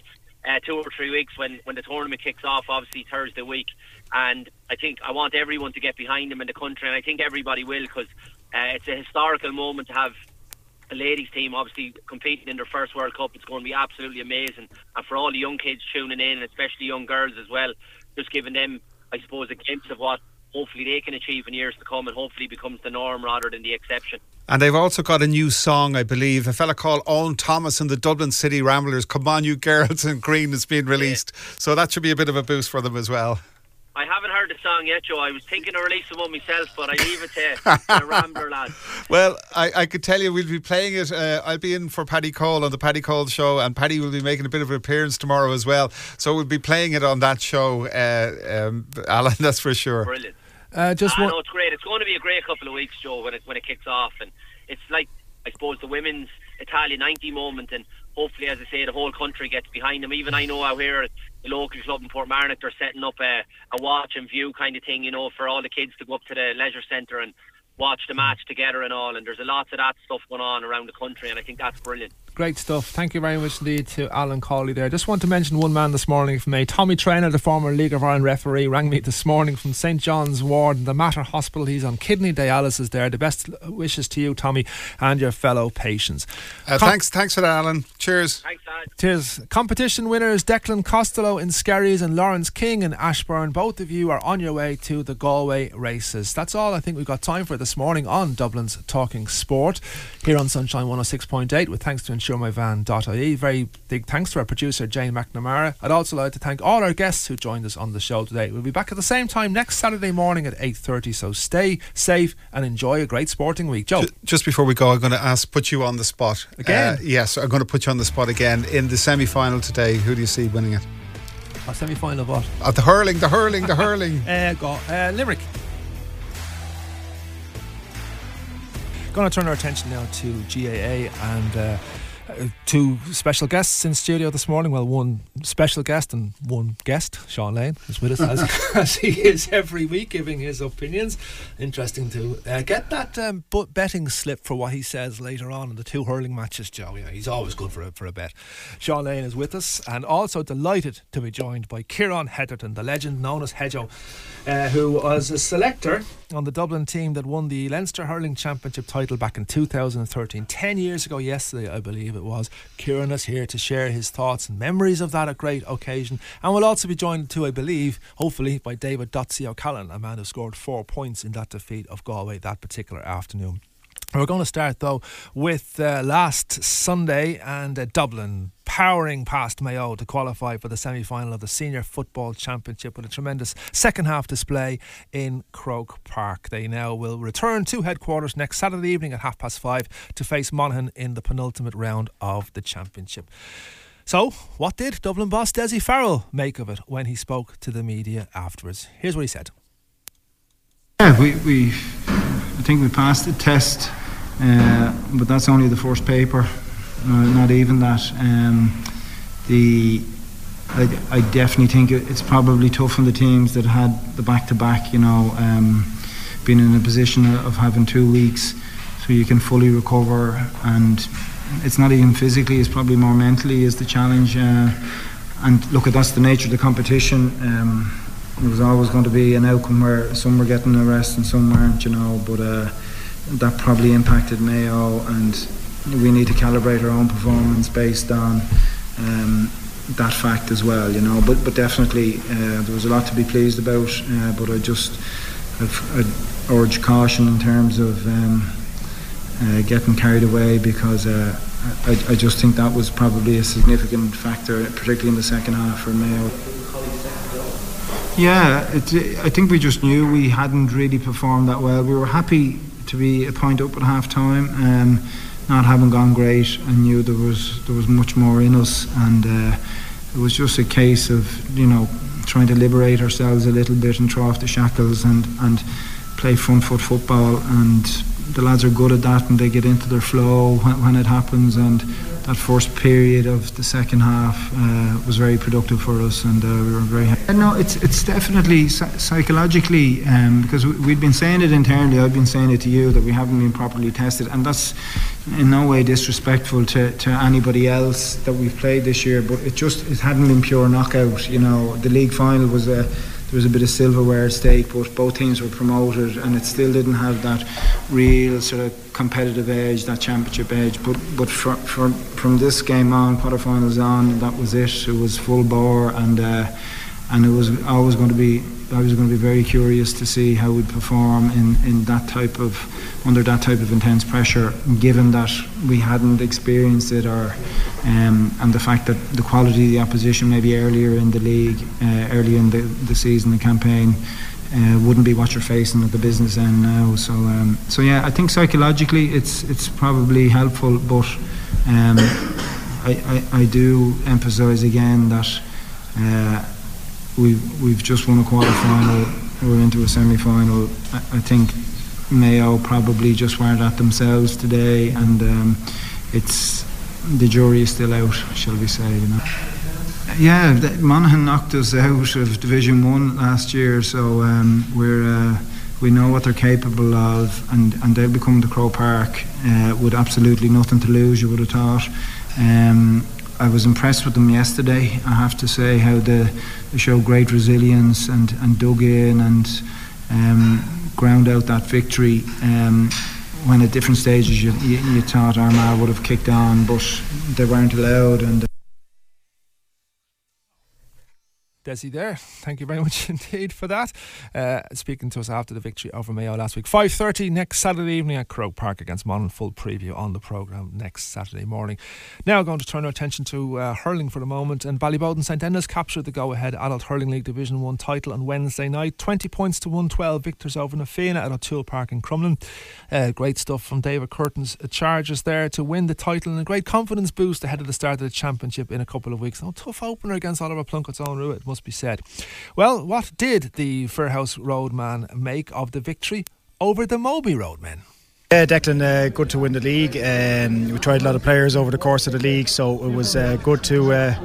uh, two or three weeks when, when the tournament kicks off, obviously Thursday week. And I think I want everyone to get behind them in the country, and I think everybody will because uh, it's a historical moment to have the ladies team obviously competing in their first World Cup. It's going to be absolutely amazing, and for all the young kids tuning in, and especially young girls as well, just giving them, I suppose, a glimpse of what hopefully they can achieve in years to come, and hopefully becomes the norm rather than the exception. And they've also got a new song, I believe. A fella called Owen Thomas and the Dublin City Ramblers. Come on, you girls in green is being released. Yeah. So that should be a bit of a boost for them as well. I haven't heard the song yet, Joe. I was thinking of releasing one myself, but I leave it to the Rambler lads. Well, I, I could tell you we'll be playing it. Uh, I'll be in for Paddy Cole on the Paddy Cole show, and Paddy will be making a bit of an appearance tomorrow as well. So we'll be playing it on that show, uh, um, Alan, that's for sure. Brilliant. Uh, just I one. know it's great. It's going to be a great couple of weeks, Joe, when it when it kicks off, and it's like I suppose the women's Italia 90 moment, and hopefully, as I say, the whole country gets behind them. Even I know out here, the local club in Portmarnock, they're setting up a, a watch and view kind of thing, you know, for all the kids to go up to the leisure centre and watch the match together and all. And there's a lots of that stuff going on around the country, and I think that's brilliant. Great stuff. Thank you very much indeed to Alan Cawley there. Just want to mention one man this morning from me. Tommy Trainer, the former League of Ireland referee, rang me this morning from St John's Ward, the Mater Hospital. He's on kidney dialysis there. The best wishes to you, Tommy, and your fellow patients. Uh, Com- thanks, thanks for that, Alan. Cheers. Thanks, lad. Cheers. Competition winners Declan Costello in Skerries and Lawrence King in Ashbourne. Both of you are on your way to the Galway races. That's all I think we've got time for this morning on Dublin's Talking Sport here on Sunshine 106.8 with thanks to InsureMyVan.ie. Very big thanks to our producer Jane McNamara. I'd also like to thank all our guests who joined us on the show today. We'll be back at the same time next Saturday morning at 8.30 so stay safe and enjoy a great sporting week. Joe. Just before we go, I'm going to ask, put you on the spot Again? Uh, yes, I'm going to put you on the spot again in the semi-final today. Who do you see winning it? A semi-final of what? Uh, the hurling, the hurling, the hurling. Uh, go, uh, Limerick. Going to turn our attention now to GAA and uh, uh, two special guests in studio this morning. Well, one special guest and one guest, Sean Lane, is with us as, as he is every week, giving his opinions. Interesting to uh, get that um, but betting slip for what he says later on in the two hurling matches, Joe. Yeah, he's always good for a, for a bet. Sean Lane is with us, and also delighted to be joined by Kieran Heatherton, the legend known as Hedjo, uh, who was a selector on the Dublin team that won the Leinster Hurling Championship title back in 2013. Ten years ago, yesterday, I believe it was. Kieran is here to share his thoughts and memories of that great occasion. And we'll also be joined too, I believe, hopefully, by David Dotsy O'Callaghan, a man who scored four points in that defeat of Galway that particular afternoon. We're going to start though with uh, last Sunday and uh, Dublin powering past Mayo to qualify for the semi final of the Senior Football Championship with a tremendous second half display in Croke Park. They now will return to headquarters next Saturday evening at half past five to face Monaghan in the penultimate round of the Championship. So, what did Dublin boss Dessie Farrell make of it when he spoke to the media afterwards? Here's what he said. Yeah, we, we I think we passed the test, uh, but that's only the first paper, uh, not even that. Um, the I, I definitely think it's probably tough on the teams that had the back to back, you know, um, being in a position of having two weeks so you can fully recover. And it's not even physically, it's probably more mentally is the challenge. Uh, and look, that's the nature of the competition. Um, there was always going to be an outcome where some were getting a rest and some weren't, you know, but uh, that probably impacted Mayo and we need to calibrate our own performance based on um, that fact as well, you know. But but definitely uh, there was a lot to be pleased about. Uh, but I just I've, I'd urge caution in terms of um, uh, getting carried away because uh, I, I just think that was probably a significant factor, particularly in the second half for Mayo. Yeah, it, I think we just knew we hadn't really performed that well. We were happy to be a point up at half time. Um, not having gone great, I knew there was there was much more in us, and uh, it was just a case of you know trying to liberate ourselves a little bit and throw off the shackles and and play front foot football. And the lads are good at that, and they get into their flow when, when it happens. And that first period of the second half uh, was very productive for us, and uh, we were very happy. No, it's it's definitely psychologically um, because we, we'd been saying it internally. I've been saying it to you that we haven't been properly tested, and that's in no way disrespectful to, to anybody else that we've played this year. But it just it hadn't been pure knockout. You know, the league final was a there was a bit of silverware at stake, but both teams were promoted, and it still didn't have that real sort of competitive edge, that championship edge. But but for, for, from this game on, quarterfinals on, that was it. It was full bore, and uh, and it was always going to be. I was going to be very curious to see how we'd perform in, in that type of under that type of intense pressure, given that we hadn't experienced it, or um, and the fact that the quality of the opposition maybe earlier in the league, uh, early in the, the season, the campaign, uh, wouldn't be what you're facing at the business end now. So um, so yeah, I think psychologically it's it's probably helpful, but um, I, I I do emphasise again that. Uh, we've we've just won a quarter final. We're into a semi final. I, I think Mayo probably just weren't at themselves today, and um, it's the jury is still out, shall we say? You know. Yeah, Monaghan knocked us out of Division One last year, so um, we're uh, we know what they're capable of, and, and they'll be coming to Croke Park uh, with absolutely nothing to lose. You would have thought. Um, I was impressed with them yesterday. I have to say how they, they great resilience and, and dug in and um, ground out that victory. Um, when at different stages you, you, you thought Armagh would have kicked on, but they weren't allowed. And Dessie there. Thank you very much indeed for that. Uh, speaking to us after the victory over Mayo last week. 5.30 next Saturday evening at Croke Park against Monaghan. Full preview on the programme next Saturday morning. Now going to turn our attention to uh, hurling for the moment. And Ballyboden St Enda's captured the go-ahead Adult Hurling League Division 1 title on Wednesday night. 20 points to 112 victors over Na Fianna at O'Toole Park in Crumlin. Uh, great stuff from David Curtin's charges there to win the title and a great confidence boost ahead of the start of the championship in a couple of weeks. Oh, tough opener against Oliver Plunkett's own must be said. Well, what did the Firhouse Roadman make of the victory over the Mobhi Road men? Yeah, Declan, uh, good to win the league. Um, we tried a lot of players over the course of the league, so it was uh, good to uh,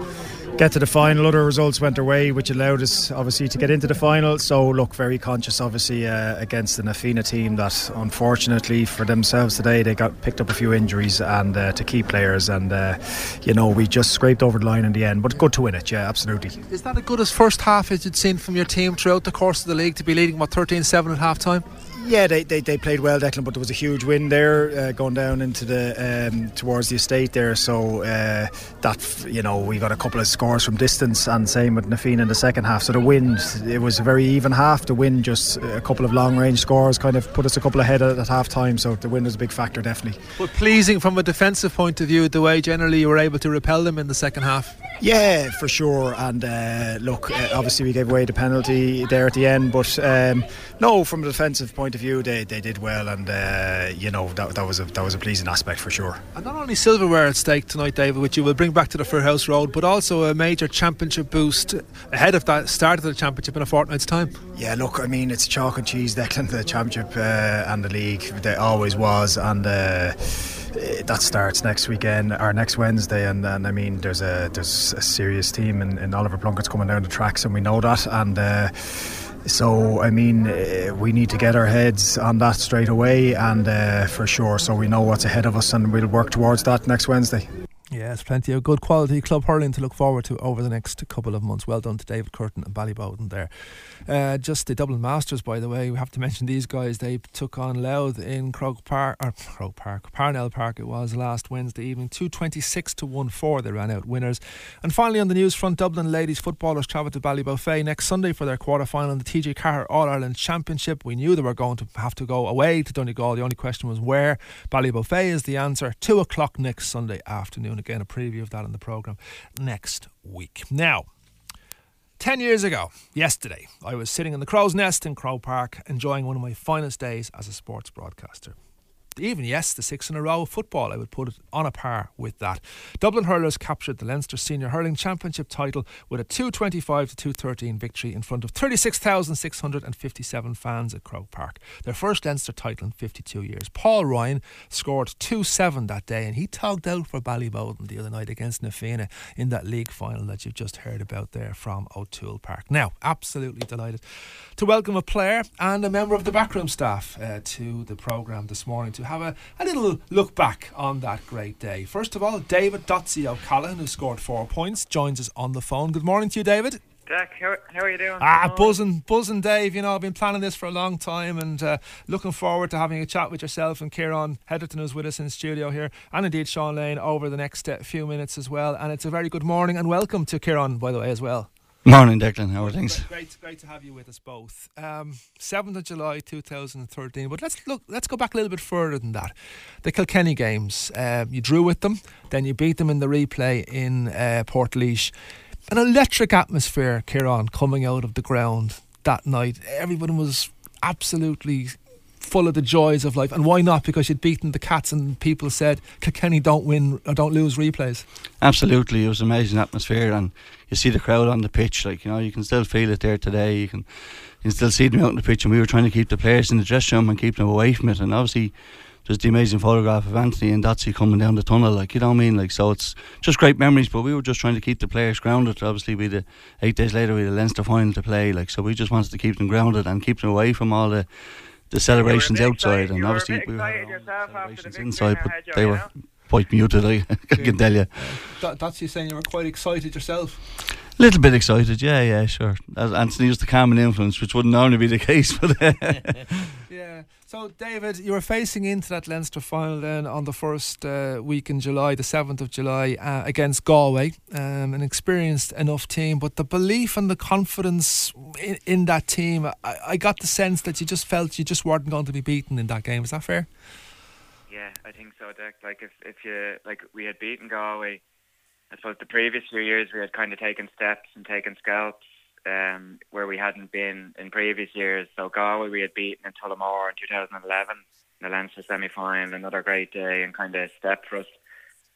get to the final. Other results went our way, which allowed us obviously to get into the final. So, look, very conscious, obviously, uh, against the Na Fianna team that unfortunately for themselves today they got picked up a few injuries and uh, to key players, and uh, you know we just scraped over the line in the end. But good to win it, yeah, absolutely. Is that as good as first half as you'd seen from your team throughout the course of the league to be leading what 13-7 at half time? Yeah, they, they, they played well, Declan, but there was a huge win there uh, going down into the um, towards the estate there. So uh, that you know we got a couple of scores from distance, and same with Na Fianna in the second half. So the wind, it was a very even half. The wind, just a couple of long range scores, kind of put us a couple ahead at, at half time. So the wind was a big factor, definitely. But pleasing from a defensive point of view, the way generally you were able to repel them in the second half. Yeah, for sure. And uh, look, uh, obviously we gave away the penalty there at the end, but um, no, from a defensive point of view, they, they did well, and uh, you know that, that was a that was a pleasing aspect for sure. And not only silverware at stake tonight, David, which you will bring back to the Firhouse Road, but also a major championship boost ahead of that start of the championship in a fortnight's time. Yeah, look, I mean it's chalk and cheese, Declan, the championship uh, and the league. There always was, and. Uh, that starts next weekend or next Wednesday, and, and I mean there's a there's a serious team in Oliver Plunkett's coming down the tracks, and we know that, and uh, so I mean uh, we need to get our heads on that straight away, and uh, for sure, so we know what's ahead of us, and we'll work towards that next Wednesday. Yes, plenty of good quality club hurling to look forward to over the next couple of months. Well done to David Curtin and Ballyboden there. Uh, just the Dublin Masters, by the way, we have to mention these guys. They took on Louth in Croke Park, or Croke Park, Parnell Park. It was last Wednesday evening, two twenty six to one four. They ran out winners. And finally, on the news front, Dublin ladies footballers travel to Ballybofey next Sunday for their quarter final in the TG4 All Ireland Championship. We knew they were going to have to go away to Donegal. The only question was where. Ballybofey is the answer. Two o'clock next Sunday afternoon. Again, a preview of that in the programme next week. Now, 10 years ago, yesterday, I was sitting in the Crow's Nest in Croke Park enjoying one of my finest days as a sports broadcaster. Even yes, the six in a row of football, I would put it on a par with that. Dublin hurlers captured the Leinster Senior Hurling Championship title with a 225 to 213 victory in front of 36,657 fans at Croke Park. Their first Leinster title in 52 years. Paul Ryan scored 2 7 that day and he togged out for Ballyboden the other night against Na Fianna in that league final that you've just heard about there from O'Toole Park. Now, absolutely delighted to welcome a player and a member of the backroom staff uh, to the programme this morning to have a, a little look back on that great day. First of all, David Dotsy O'Callaghan, who scored four points, joins us on the phone. Good morning to you, David. Jack, how, how are you doing? Ah, buzzing, buzzing, Dave. You know, I've been planning this for a long time and uh, looking forward to having a chat with yourself and Kieran Heatherton, who's with us in studio here, and indeed Sean Lane over the next uh, few minutes as well. And it's a very good morning and welcome to Kieran, by the way, as well. Morning, Declan. How are things? Great, great to have you with us both. Um, Seventh of July, two thousand thirteen. But let's look. Let's go back a little bit further than that. The Kilkenny games. Uh, you drew with them, then you beat them in the replay in uh, Port An electric atmosphere, Kieran, coming out of the ground that night. Everyone was absolutely full of the joys of life. And why not? Because you'd beaten the Cats and people said Kilkenny don't win or don't lose replays. Absolutely, it was an amazing atmosphere, and you see the crowd on the pitch. Like you know, you can still feel it there today. You can you can still see them out on the pitch, and we were trying to keep the players in the dressing room and keep them away from it. And obviously, there's the amazing photograph of Anthony and Dotsy coming down the tunnel, like you know what I mean, like so it's just great memories. But we were just trying to keep the players grounded. Obviously, we the eight days later we had the Leinster final to play, like so we just wanted to keep them grounded and keep them away from all the the celebrations outside, and obviously we had celebrations inside, but they were quite muted. I, I can tell you. That, that's you saying you were quite excited yourself. A little bit excited, yeah, yeah, sure. As Anthony was the calming influence, which wouldn't normally be the case, but yeah. So, David, you were facing into that Leinster final then on the first uh, week in July, the 7th of July, uh, against Galway. Um, an experienced enough team, but the belief and the confidence in, in that team, I, I, got the sense that you just felt you just weren't going to be beaten in that game. Is that fair? Yeah, I think so, Dick. Like, if, if you, like, we had beaten Galway, I suppose the previous few years we had kind of taken steps and taken scalps um, where we hadn't been in previous years. So Galway we had beaten in Tullamore in 2011 in the Leinster semi-final, another great day and kind of step for us.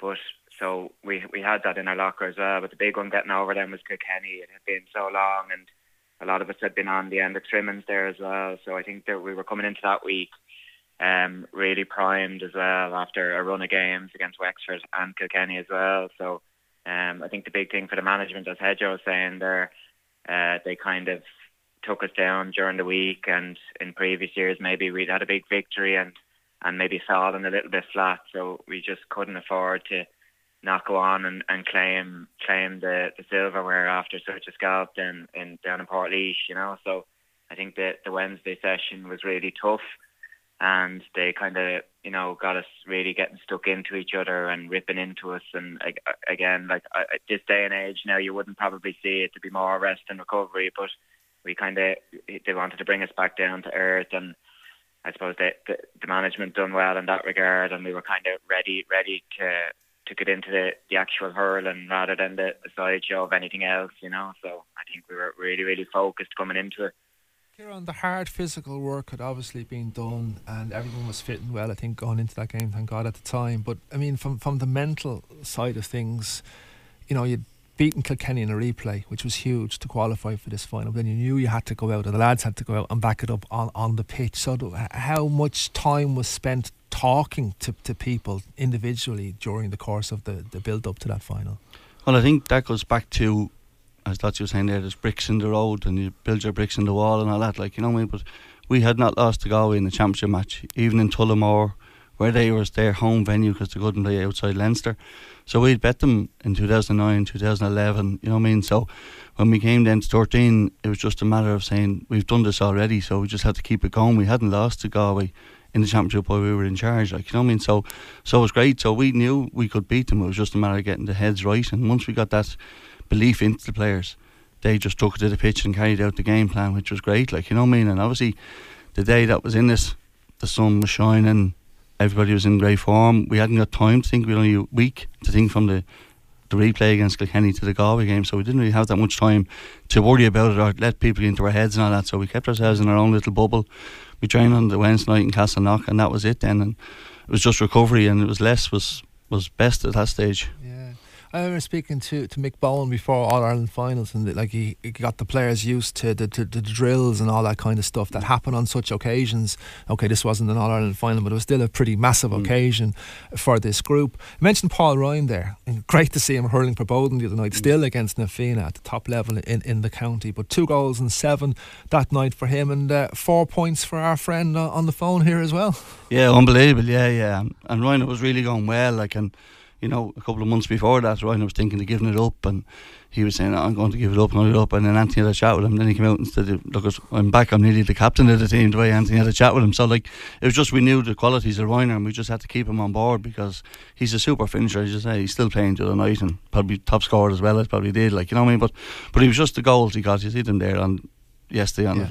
But so we we had that in our locker as well. But the big one getting over them was Kilkenny. It had been so long, and a lot of us had been on the end of trimmings there as well. So I think that we were coming into that week um, really primed as well after a run of games against Wexford and Kilkenny as well. So um, I think the big thing for the management, as Hedger was saying there, uh, they kind of took us down during the week, and in previous years maybe we'd had a big victory and and maybe fallen a little bit flat, so we just couldn't afford to not go on and, and claim claim the, the silverware after such a scalp in, in down in Portlaoise, you know. So I think that the Wednesday session was really tough and they kind of you know got us really getting stuck into each other and ripping into us. And again like at this day and age now you wouldn't probably see it to be more rest and recovery but we kind of they wanted to bring us back down to earth and I suppose that the, management done well in that regard and we were kind of ready ready to to get into the, the actual hurling rather than the, the sideshow of anything else you know? So I think we were really really focused coming into it Kieran, the hard physical work had obviously been done, and everyone was fitting well. I think going into that game, thank God at the time. But I mean, from from the mental side of things, you know, you'd beaten Kilkenny in a replay, which was huge to qualify for this final. Then you knew you had to go out, and the lads had to go out and back it up on, on the pitch. So, how much time was spent talking to, to people individually during the course of the, the build up to that final? Well, I think that goes back to as you were saying there, there's bricks in the road and you build your bricks in the wall and all that, like you know what I mean. But we had not lost to Galway in the championship match, even in Tullamore, where they was their home venue because they couldn't play outside Leinster. So we'd bet them in 2009, 2011, you know what I mean? So when we came down to 13, it was just a matter of saying, we've done this already, so we just had to keep it going. We hadn't lost to Galway in the championship while we were in charge, like, you know what I mean? So, so it was great. So we knew we could beat them. It was just a matter of getting the heads right. And once we got that belief into the players. They just took it to the pitch and carried out the game plan, which was great. Like you know what I mean. And obviously, the day that was in this, the sun was shining. Everybody was in great form. We hadn't got time to think. We only a week to think from the the replay against Kilkenny to the Galway game, so we didn't really have that much time to worry about it or let people into our heads and all that. So we kept ourselves in our own little bubble. We trained on the Wednesday night in Castleknock, and that was it then. And it was just recovery, and it was less was was best at that stage. Yeah. I remember speaking to, to Mick Bohan before All Ireland finals, and like he, he got the players used to the, to, the drills and all that kind of stuff that happen on such occasions. Okay, this wasn't an All Ireland final, but it was still a pretty massive mm. occasion for this group. I mentioned Paul Ryan there, and great to see him hurling for Boden the other night, mm. still against Na Fianna at the top level in, in the county. But two goals and seven that night for him, and uh, four points for our friend on the phone here as well. Yeah, unbelievable. Yeah, yeah, and Ryan was really going well, like and you know, a couple of months before that, Ryan was thinking of giving it up, and he was saying, "I'm going to give it up, give it up." And then Anthony had a chat with him. Then he came out and said, "Look, I'm back. I'm nearly the captain of the team." The way Anthony had a chat with him, so like it was just we knew the qualities of Ryan, and we just had to keep him on board because he's a super finisher. As you say, he's still playing the night and probably top scorer as well as probably did. Like you know what I mean? But but he was just the goals he got. You see them there on yesterday on yeah.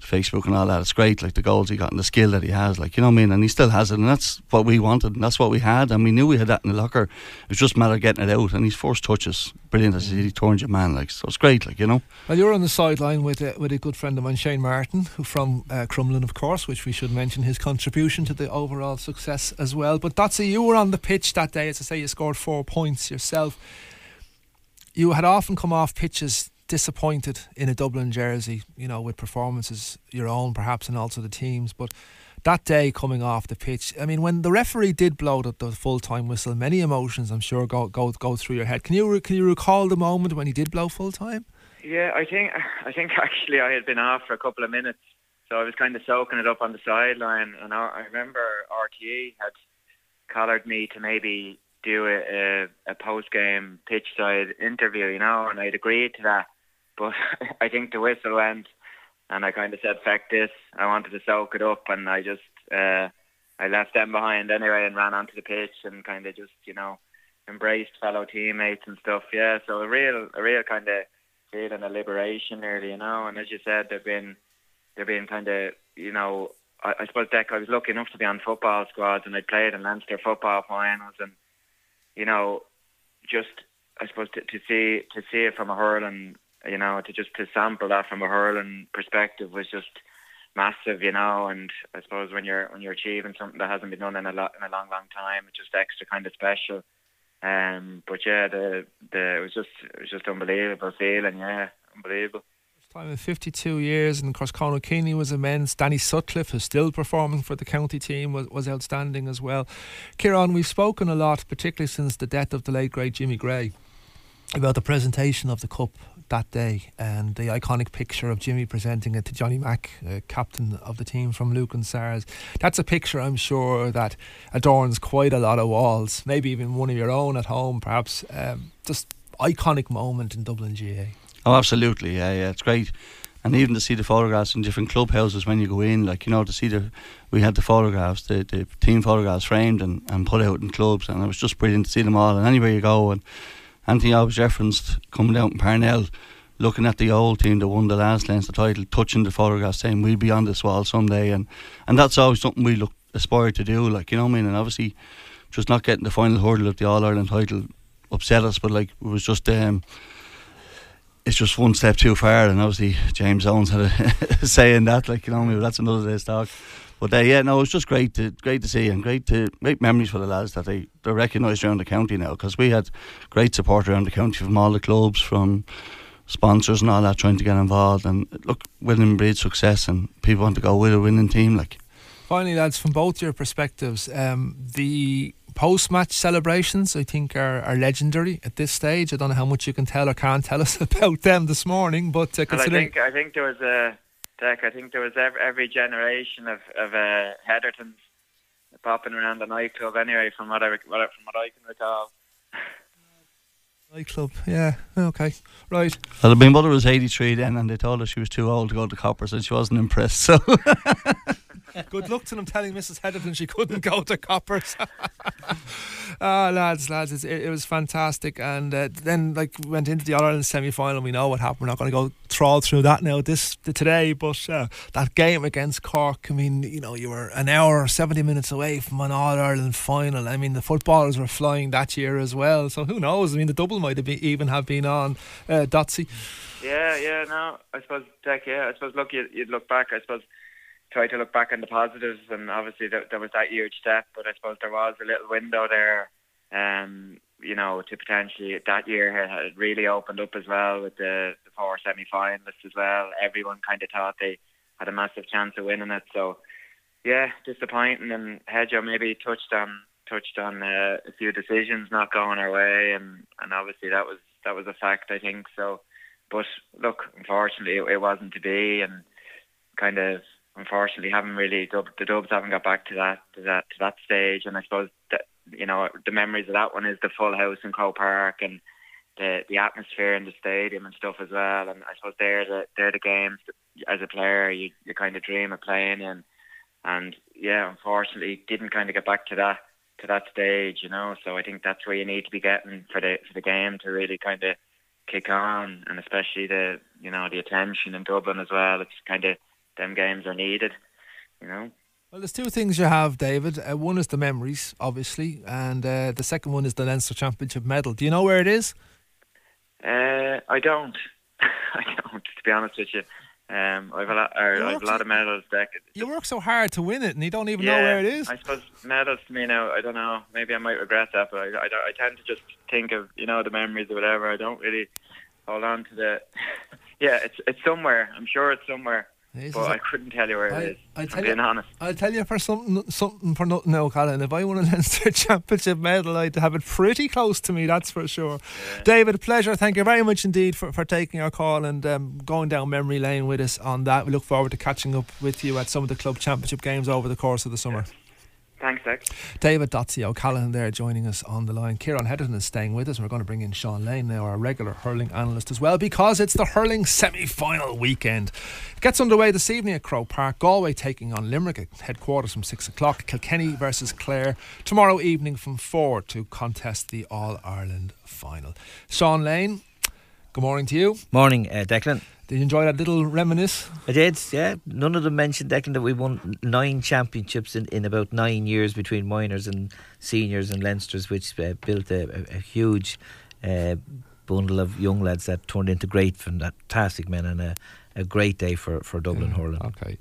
Facebook and all that. It's great, like the goals he got and the skill that he has, like you know what I mean. And he still has it, and that's what we wanted, and that's what we had, and we knew we had that in the locker. It was just a matter of getting it out, and his first touches, brilliant as he turned your man, like so. It's great, like you know. Well, you're on the sideline with a, with a good friend of mine, Shane Martin, who from uh, Crumlin, of course, which we should mention his contribution to the overall success as well. But that's a, you were on the pitch that day, as I say, you scored four points yourself. You had often come off pitches disappointed in a Dublin jersey, you know, with performances your own perhaps and also the teams. But that day coming off the pitch. I mean, when the referee did blow the, the full time whistle, many emotions I'm sure go go go through your head. Can you can you recall the moment when he did blow full time? Yeah, I think I think actually I had been off for a couple of minutes, so I was kind of soaking it up on the sideline, and I, I remember RTE had collared me to maybe do a, a, a post game pitch side interview, you know, and I'd agreed to that, but I think the whistle went, and I kind of said, "Feck this," I wanted to soak it up, and I just uh, I left them behind anyway and ran onto the pitch and kind of just you know embraced fellow teammates and stuff. Yeah, so a real a real kind of feeling of liberation, really, you know. And as you said, they've been they've been kind of you know I, I suppose Deck I was lucky enough to be on football squads and I played in Leinster football finals and you know just I suppose to, to see to see it from a hurling you know to just to sample that from a hurling perspective was just massive, you know. And I suppose when you're when you're achieving something that hasn't been done in a lot in a long, long time, it's just extra kind of special. Um, but yeah, the the it was just it was just unbelievable feeling. Yeah, unbelievable. Time in 52 years, and of course, Conal Keaney was immense. Danny Sutcliffe, who's still performing for the county team, was, was outstanding as well. Kieran, we've spoken a lot, particularly since the death of the late great Jimmy Gray, about the presentation of the cup that day and the iconic picture of Jimmy presenting it to Johnny Mack, uh, captain of the team from Lucan Sars. That's a picture I'm sure that adorns quite a lot of walls, maybe even one of your own at home, perhaps. Um, just iconic moment in Dublin GAA. Oh, absolutely. Yeah, yeah, it's great. And even to see the photographs in different clubhouses when you go in, like, you know, to see the, we had the photographs, the, the team photographs framed and, and put out in clubs, and it was just brilliant to see them all. And anywhere you go, and Anthony always referenced coming out in Parnell, looking at the old team that won the last Leinster title, touching the photograph, saying we'll be on this wall someday, and and that's always something we look aspire to do. Like you know what I mean, and obviously, just not getting the final hurdle of the All Ireland title upset us, but like it was just um, it's just one step too far, and obviously James Owens had a saying that, like you know, I mean, that's another day's talk. But uh, yeah, no, it was just great to great to see and great to great memories for the lads that they they're recognised around the county now because we had great support around the county from all the clubs, from sponsors and all that trying to get involved. And look, winning breeds success, and people want to go with a winning team. Like finally, lads, from both your perspectives, um, the post-match celebrations I think are, are legendary at this stage. I don't know how much you can tell or can't tell us about them this morning, but uh, Well, I think I think there was a Deck. I think there was every, every generation of of uh, Heathertons popping around the nightclub. Anyway, from what I what I- from what I can recall. nightclub, yeah, okay, right. well, my mother was eighty three then, and they told her she was too old to go to Coppers, and she wasn't impressed. So Good luck to them telling Mrs. Heatherton she couldn't go to Coppers. Ah, lads, lads, it's, it, it was fantastic. And uh, then, like, we went into the All Ireland semi final. We know what happened. We're not going to go trawl through that now this today. But uh, that game against Cork, I mean, you know, you were an hour, 70 minutes away from an All Ireland final. I mean, the footballers were flying that year as well. So who knows? I mean, the double might have been, even have been on uh. Yeah, yeah. No, I suppose Deck. Yeah, I suppose. Look, you, you'd look back. I suppose try to look back on the positives, and obviously there, there was that huge step. But I suppose there was a little window there. Um, you know, to potentially that year had, really opened up as well with the, the four semi-finalists as well. Everyone kind of thought they had a massive chance of winning it. So, yeah, disappointing. And Hedger maybe touched on touched on uh, a few decisions not going our way, and and obviously that was that was a fact. I think so. But look, unfortunately, it, it wasn't to be, and kind of unfortunately haven't really the Dubs haven't got back to that to that to that stage. And I suppose that you know the memories of that one is the full house in Croke Park and the the atmosphere in the stadium and stuff as well. And I suppose they're the they're the games as a player you you kind of dream of playing in. And yeah, unfortunately, didn't kind of get back to that to that stage, you know. So I think that's where you need to be getting for the for the game to really kind of kick on, and especially the you know the attention in Dublin as well. It's kind of them games are needed, you know. Well, there's two things you have, David. Uh, one is the memories, obviously, and uh, the second one is the Leinster Championship medal. Do you know where it is? Uh, I don't. I don't. To be honest with you, um, I've a lot. Or, I've a lot of medals. Deck. You work so hard to win it, and you don't even yeah, know where it is. I suppose medals to me now. I don't know. Maybe I might regret that, but I, I, I tend to just think of you know the memories or whatever. I don't really hold on to the. yeah, it's it's somewhere. I'm sure it's somewhere. This but I couldn't tell you where I- it is. I'll tell I'm you- being honest. I'll tell you for something, something for nothing now, Colin. If I won a Leinster Championship medal, I'd have it pretty close to me, that's for sure. David, a pleasure. Thank you very much indeed for, for taking our call and um, going down memory lane with us on that. We look forward to catching up with you at some of the club championship games over the course of the summer. Thanks, Dex. David Dotsy O'Callaghan there joining us on the line. Kieran Heatherton is staying with us, and we're going to bring in Sean Lane now, our regular hurling analyst as well, because it's the hurling semi final weekend. It gets underway this evening at Croke Park. Galway taking on Limerick at headquarters from 6 o'clock. Kilkenny versus Clare tomorrow evening from 4 to contest the All Ireland final. Sean Lane, good morning to you. Morning, uh, Declan. Did you enjoy that little reminisce? I did, yeah. None of them mentioned, Declan, that we won nine championships in, in about nine years between minors and seniors and Leinsters, which uh, built a, a, a huge uh, bundle of young lads that turned into great, fantastic men and a, a great day for, for Dublin hurling. Okay.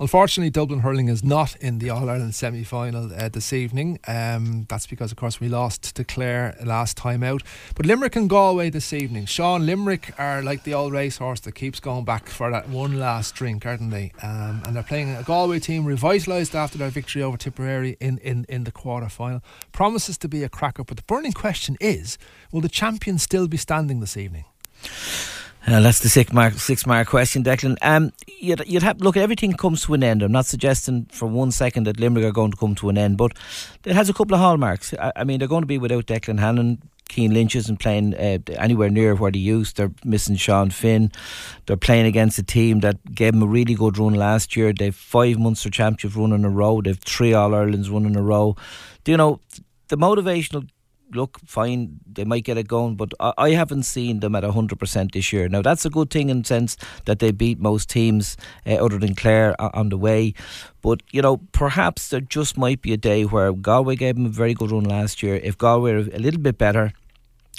Unfortunately, Dublin hurling is not in the All Ireland semi final uh, this evening. Um, that's because, of course, we lost to Clare last time out. But Limerick and Galway this evening. Sean, Limerick are like the old racehorse that keeps going back for that one last drink, aren't they? Um, and they're playing a Galway team revitalised after their victory over Tipperary in, in, in the quarter final. Promises to be a cracker. But the burning question is will the champion still be standing this evening? Uh, that's the six mark, six mark question, Declan. Um, you'd, you'd have look. Everything comes to an end. I'm not suggesting for one second that Limerick are going to come to an end, but it has a couple of hallmarks. I, I mean, they're going to be without Declan Hannon. Cian Lynch isn't playing uh, anywhere near where they used. They're missing Sean Finn. They're playing against a team that gave them a really good run last year. They've five Munster Championship run in a row. They've three All Irelands run in a row. Do you know the motivational look, fine, they might get it going, but I, I haven't seen them at 100% this year. Now, that's a good thing in the sense that they beat most teams uh, other than Clare o- on the way. But, you know, perhaps there just might be a day where Galway gave them a very good run last year. If Galway are a little bit better,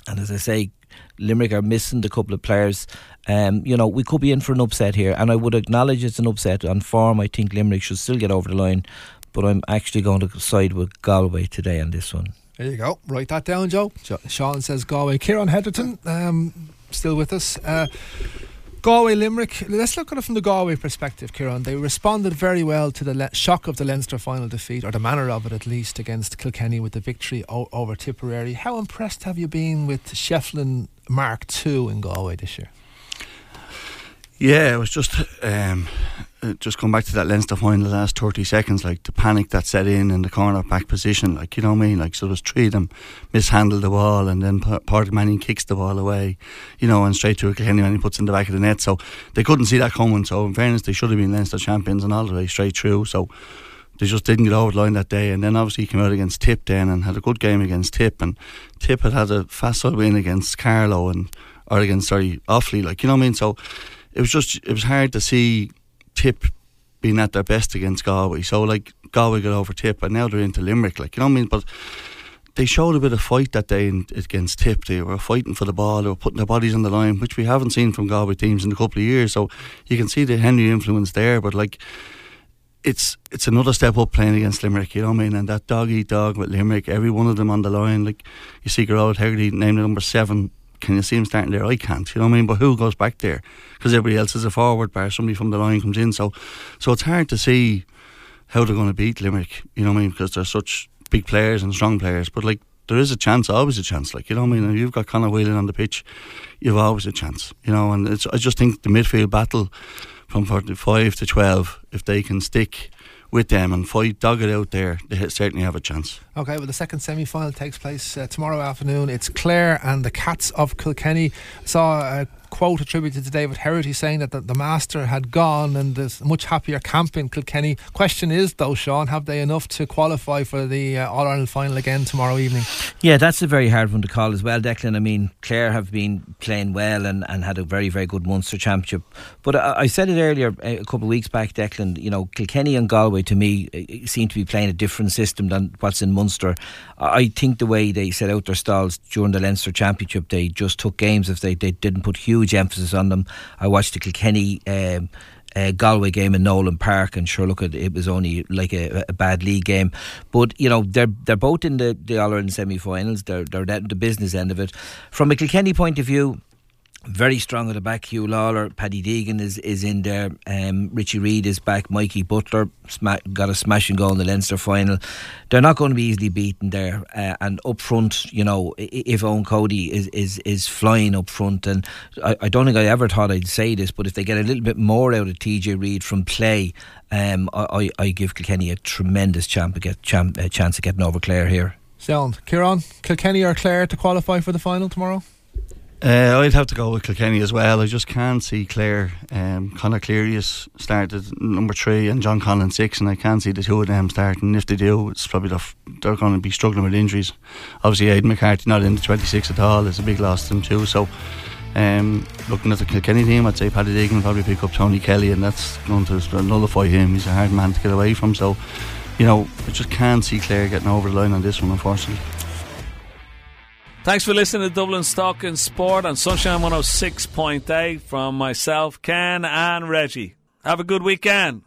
and as I say, Limerick are missing a couple of players. Um, you know, we could be in for an upset here, and I would acknowledge it's an upset on form. I think Limerick should still get over the line, but I'm actually going to side with Galway today on this one. There you go. Write that down, Joe. Jo- Sean says Galway. Kieran Heatherton, um, still with us. Uh, Galway Limerick. Let's look at it from the Galway perspective, Kieran. They responded very well to the le- shock of the Leinster final defeat, or the manner of it at least, against Kilkenny with the victory o- over Tipperary. How impressed have you been with Shefflin Mark II in Galway this year? Yeah, it was just um, just come back to that Leinster final the last 30 seconds, like the panic that set in in the corner back position, like, you know what I mean? Like, so there's three of them mishandled the ball and then P- Pádraig Mannion kicks the ball away, you know, and straight to a Kilkenny and he puts in the back of the net. So they couldn't see that coming. So, in fairness, they should have been Leinster champions and all the way straight through. So they just didn't get over the line that day. And then obviously he came out against Tip then and had a good game against Tip. And Tip had had a facile win against Carlow and, or against, sorry, Offaly, like, you know what I mean? So, it was just it was hard to see Tip being at their best against Galway. So like Galway got over Tip, and now they're into Limerick. Like you know what I mean? But they showed a bit of fight that day in, against Tip. They were fighting for the ball. They were putting their bodies on the line, which we haven't seen from Galway teams in a couple of years. So you can see the Henry influence there. But like. It's it's another step up playing against Limerick, you know what I mean? And that dog eat dog with Limerick, every one of them on the line. Like you see Gearóid Hegarty named number seven can you see him starting there? I can't, you know what I mean? But who goes back there? Because everybody else is a forward bar, somebody from the line comes in. So, so it's hard to see how they're going to beat Limerick, you know what I mean? Because they're such big players and strong players. But like, there is a chance, always a chance. Like, you know what I mean? You've got Conor Whelan on the pitch, you've always a chance, you know? And it's, I just think the midfield battle from 45 to 12, if they can stick with them and fight, it out there, they certainly have a chance. Okay, well, the second semi final takes place uh, tomorrow afternoon. It's Clare and the Cats of Kilkenny. I saw a quote attributed to David Herity saying that the, the master had gone and there's much happier camp in Kilkenny. Question is, though, Sean, have they enough to qualify for the uh, All Ireland final again tomorrow evening? Yeah, that's a very hard one to call as well, Declan. I mean, Clare have been playing well and, and had a very, very good Munster Championship. But I, I said it earlier uh, a couple of weeks back, Declan, you know, Kilkenny and Galway to me uh, seem to be playing a different system than what's in Munster. I think the way they set out their stalls during the Leinster Championship, they just took games if they, they didn't put huge emphasis on them. I watched the Kilkenny. Um, uh, Galway game in Nolan Park, and sure, look, it, it was only like a, a, bad league game, but you know they're they're both in the the All Ireland semi-finals. They're they're at the business end of it. From a Kilkenny point of view, Very strong at the back. Huw Lawlor, Paddy Deegan is, is in there. Um, Richie Reid is back. Mikey Butler sma- got a smashing goal in the Leinster final. They're not going to be easily beaten there. Uh, and up front, you know, if Eoin Cody is, is, is flying up front, and I, I don't think I ever thought I'd say this, but if they get a little bit more out of TJ Reid from play, um, I, I, I give Kilkenny a tremendous champ, get, champ, uh, chance of getting over Clare here. Sound. Kieran, Kilkenny or Clare to qualify for the final tomorrow? Uh, I'd have to go with Kilkenny as well. I just can't see Clare. Um, Conor Cleary has started number three and John Conlon six, and I can't see the two of them starting. If they do, it's probably the f- they're going to be struggling with injuries. Obviously, Aidan McCarthy not in the 26 at all is a big loss to them too. So, um, looking at the Kilkenny team, I'd say Paddy Deegan probably pick up Tony Kelly, and that's going to nullify him. He's a hard man to get away from. So, you know, I just can't see Clare getting over the line on this one, unfortunately. Thanks for listening to Dublin's Talking Sport on Sunshine 106.8 from myself, Ken, and Reggie. Have a good weekend.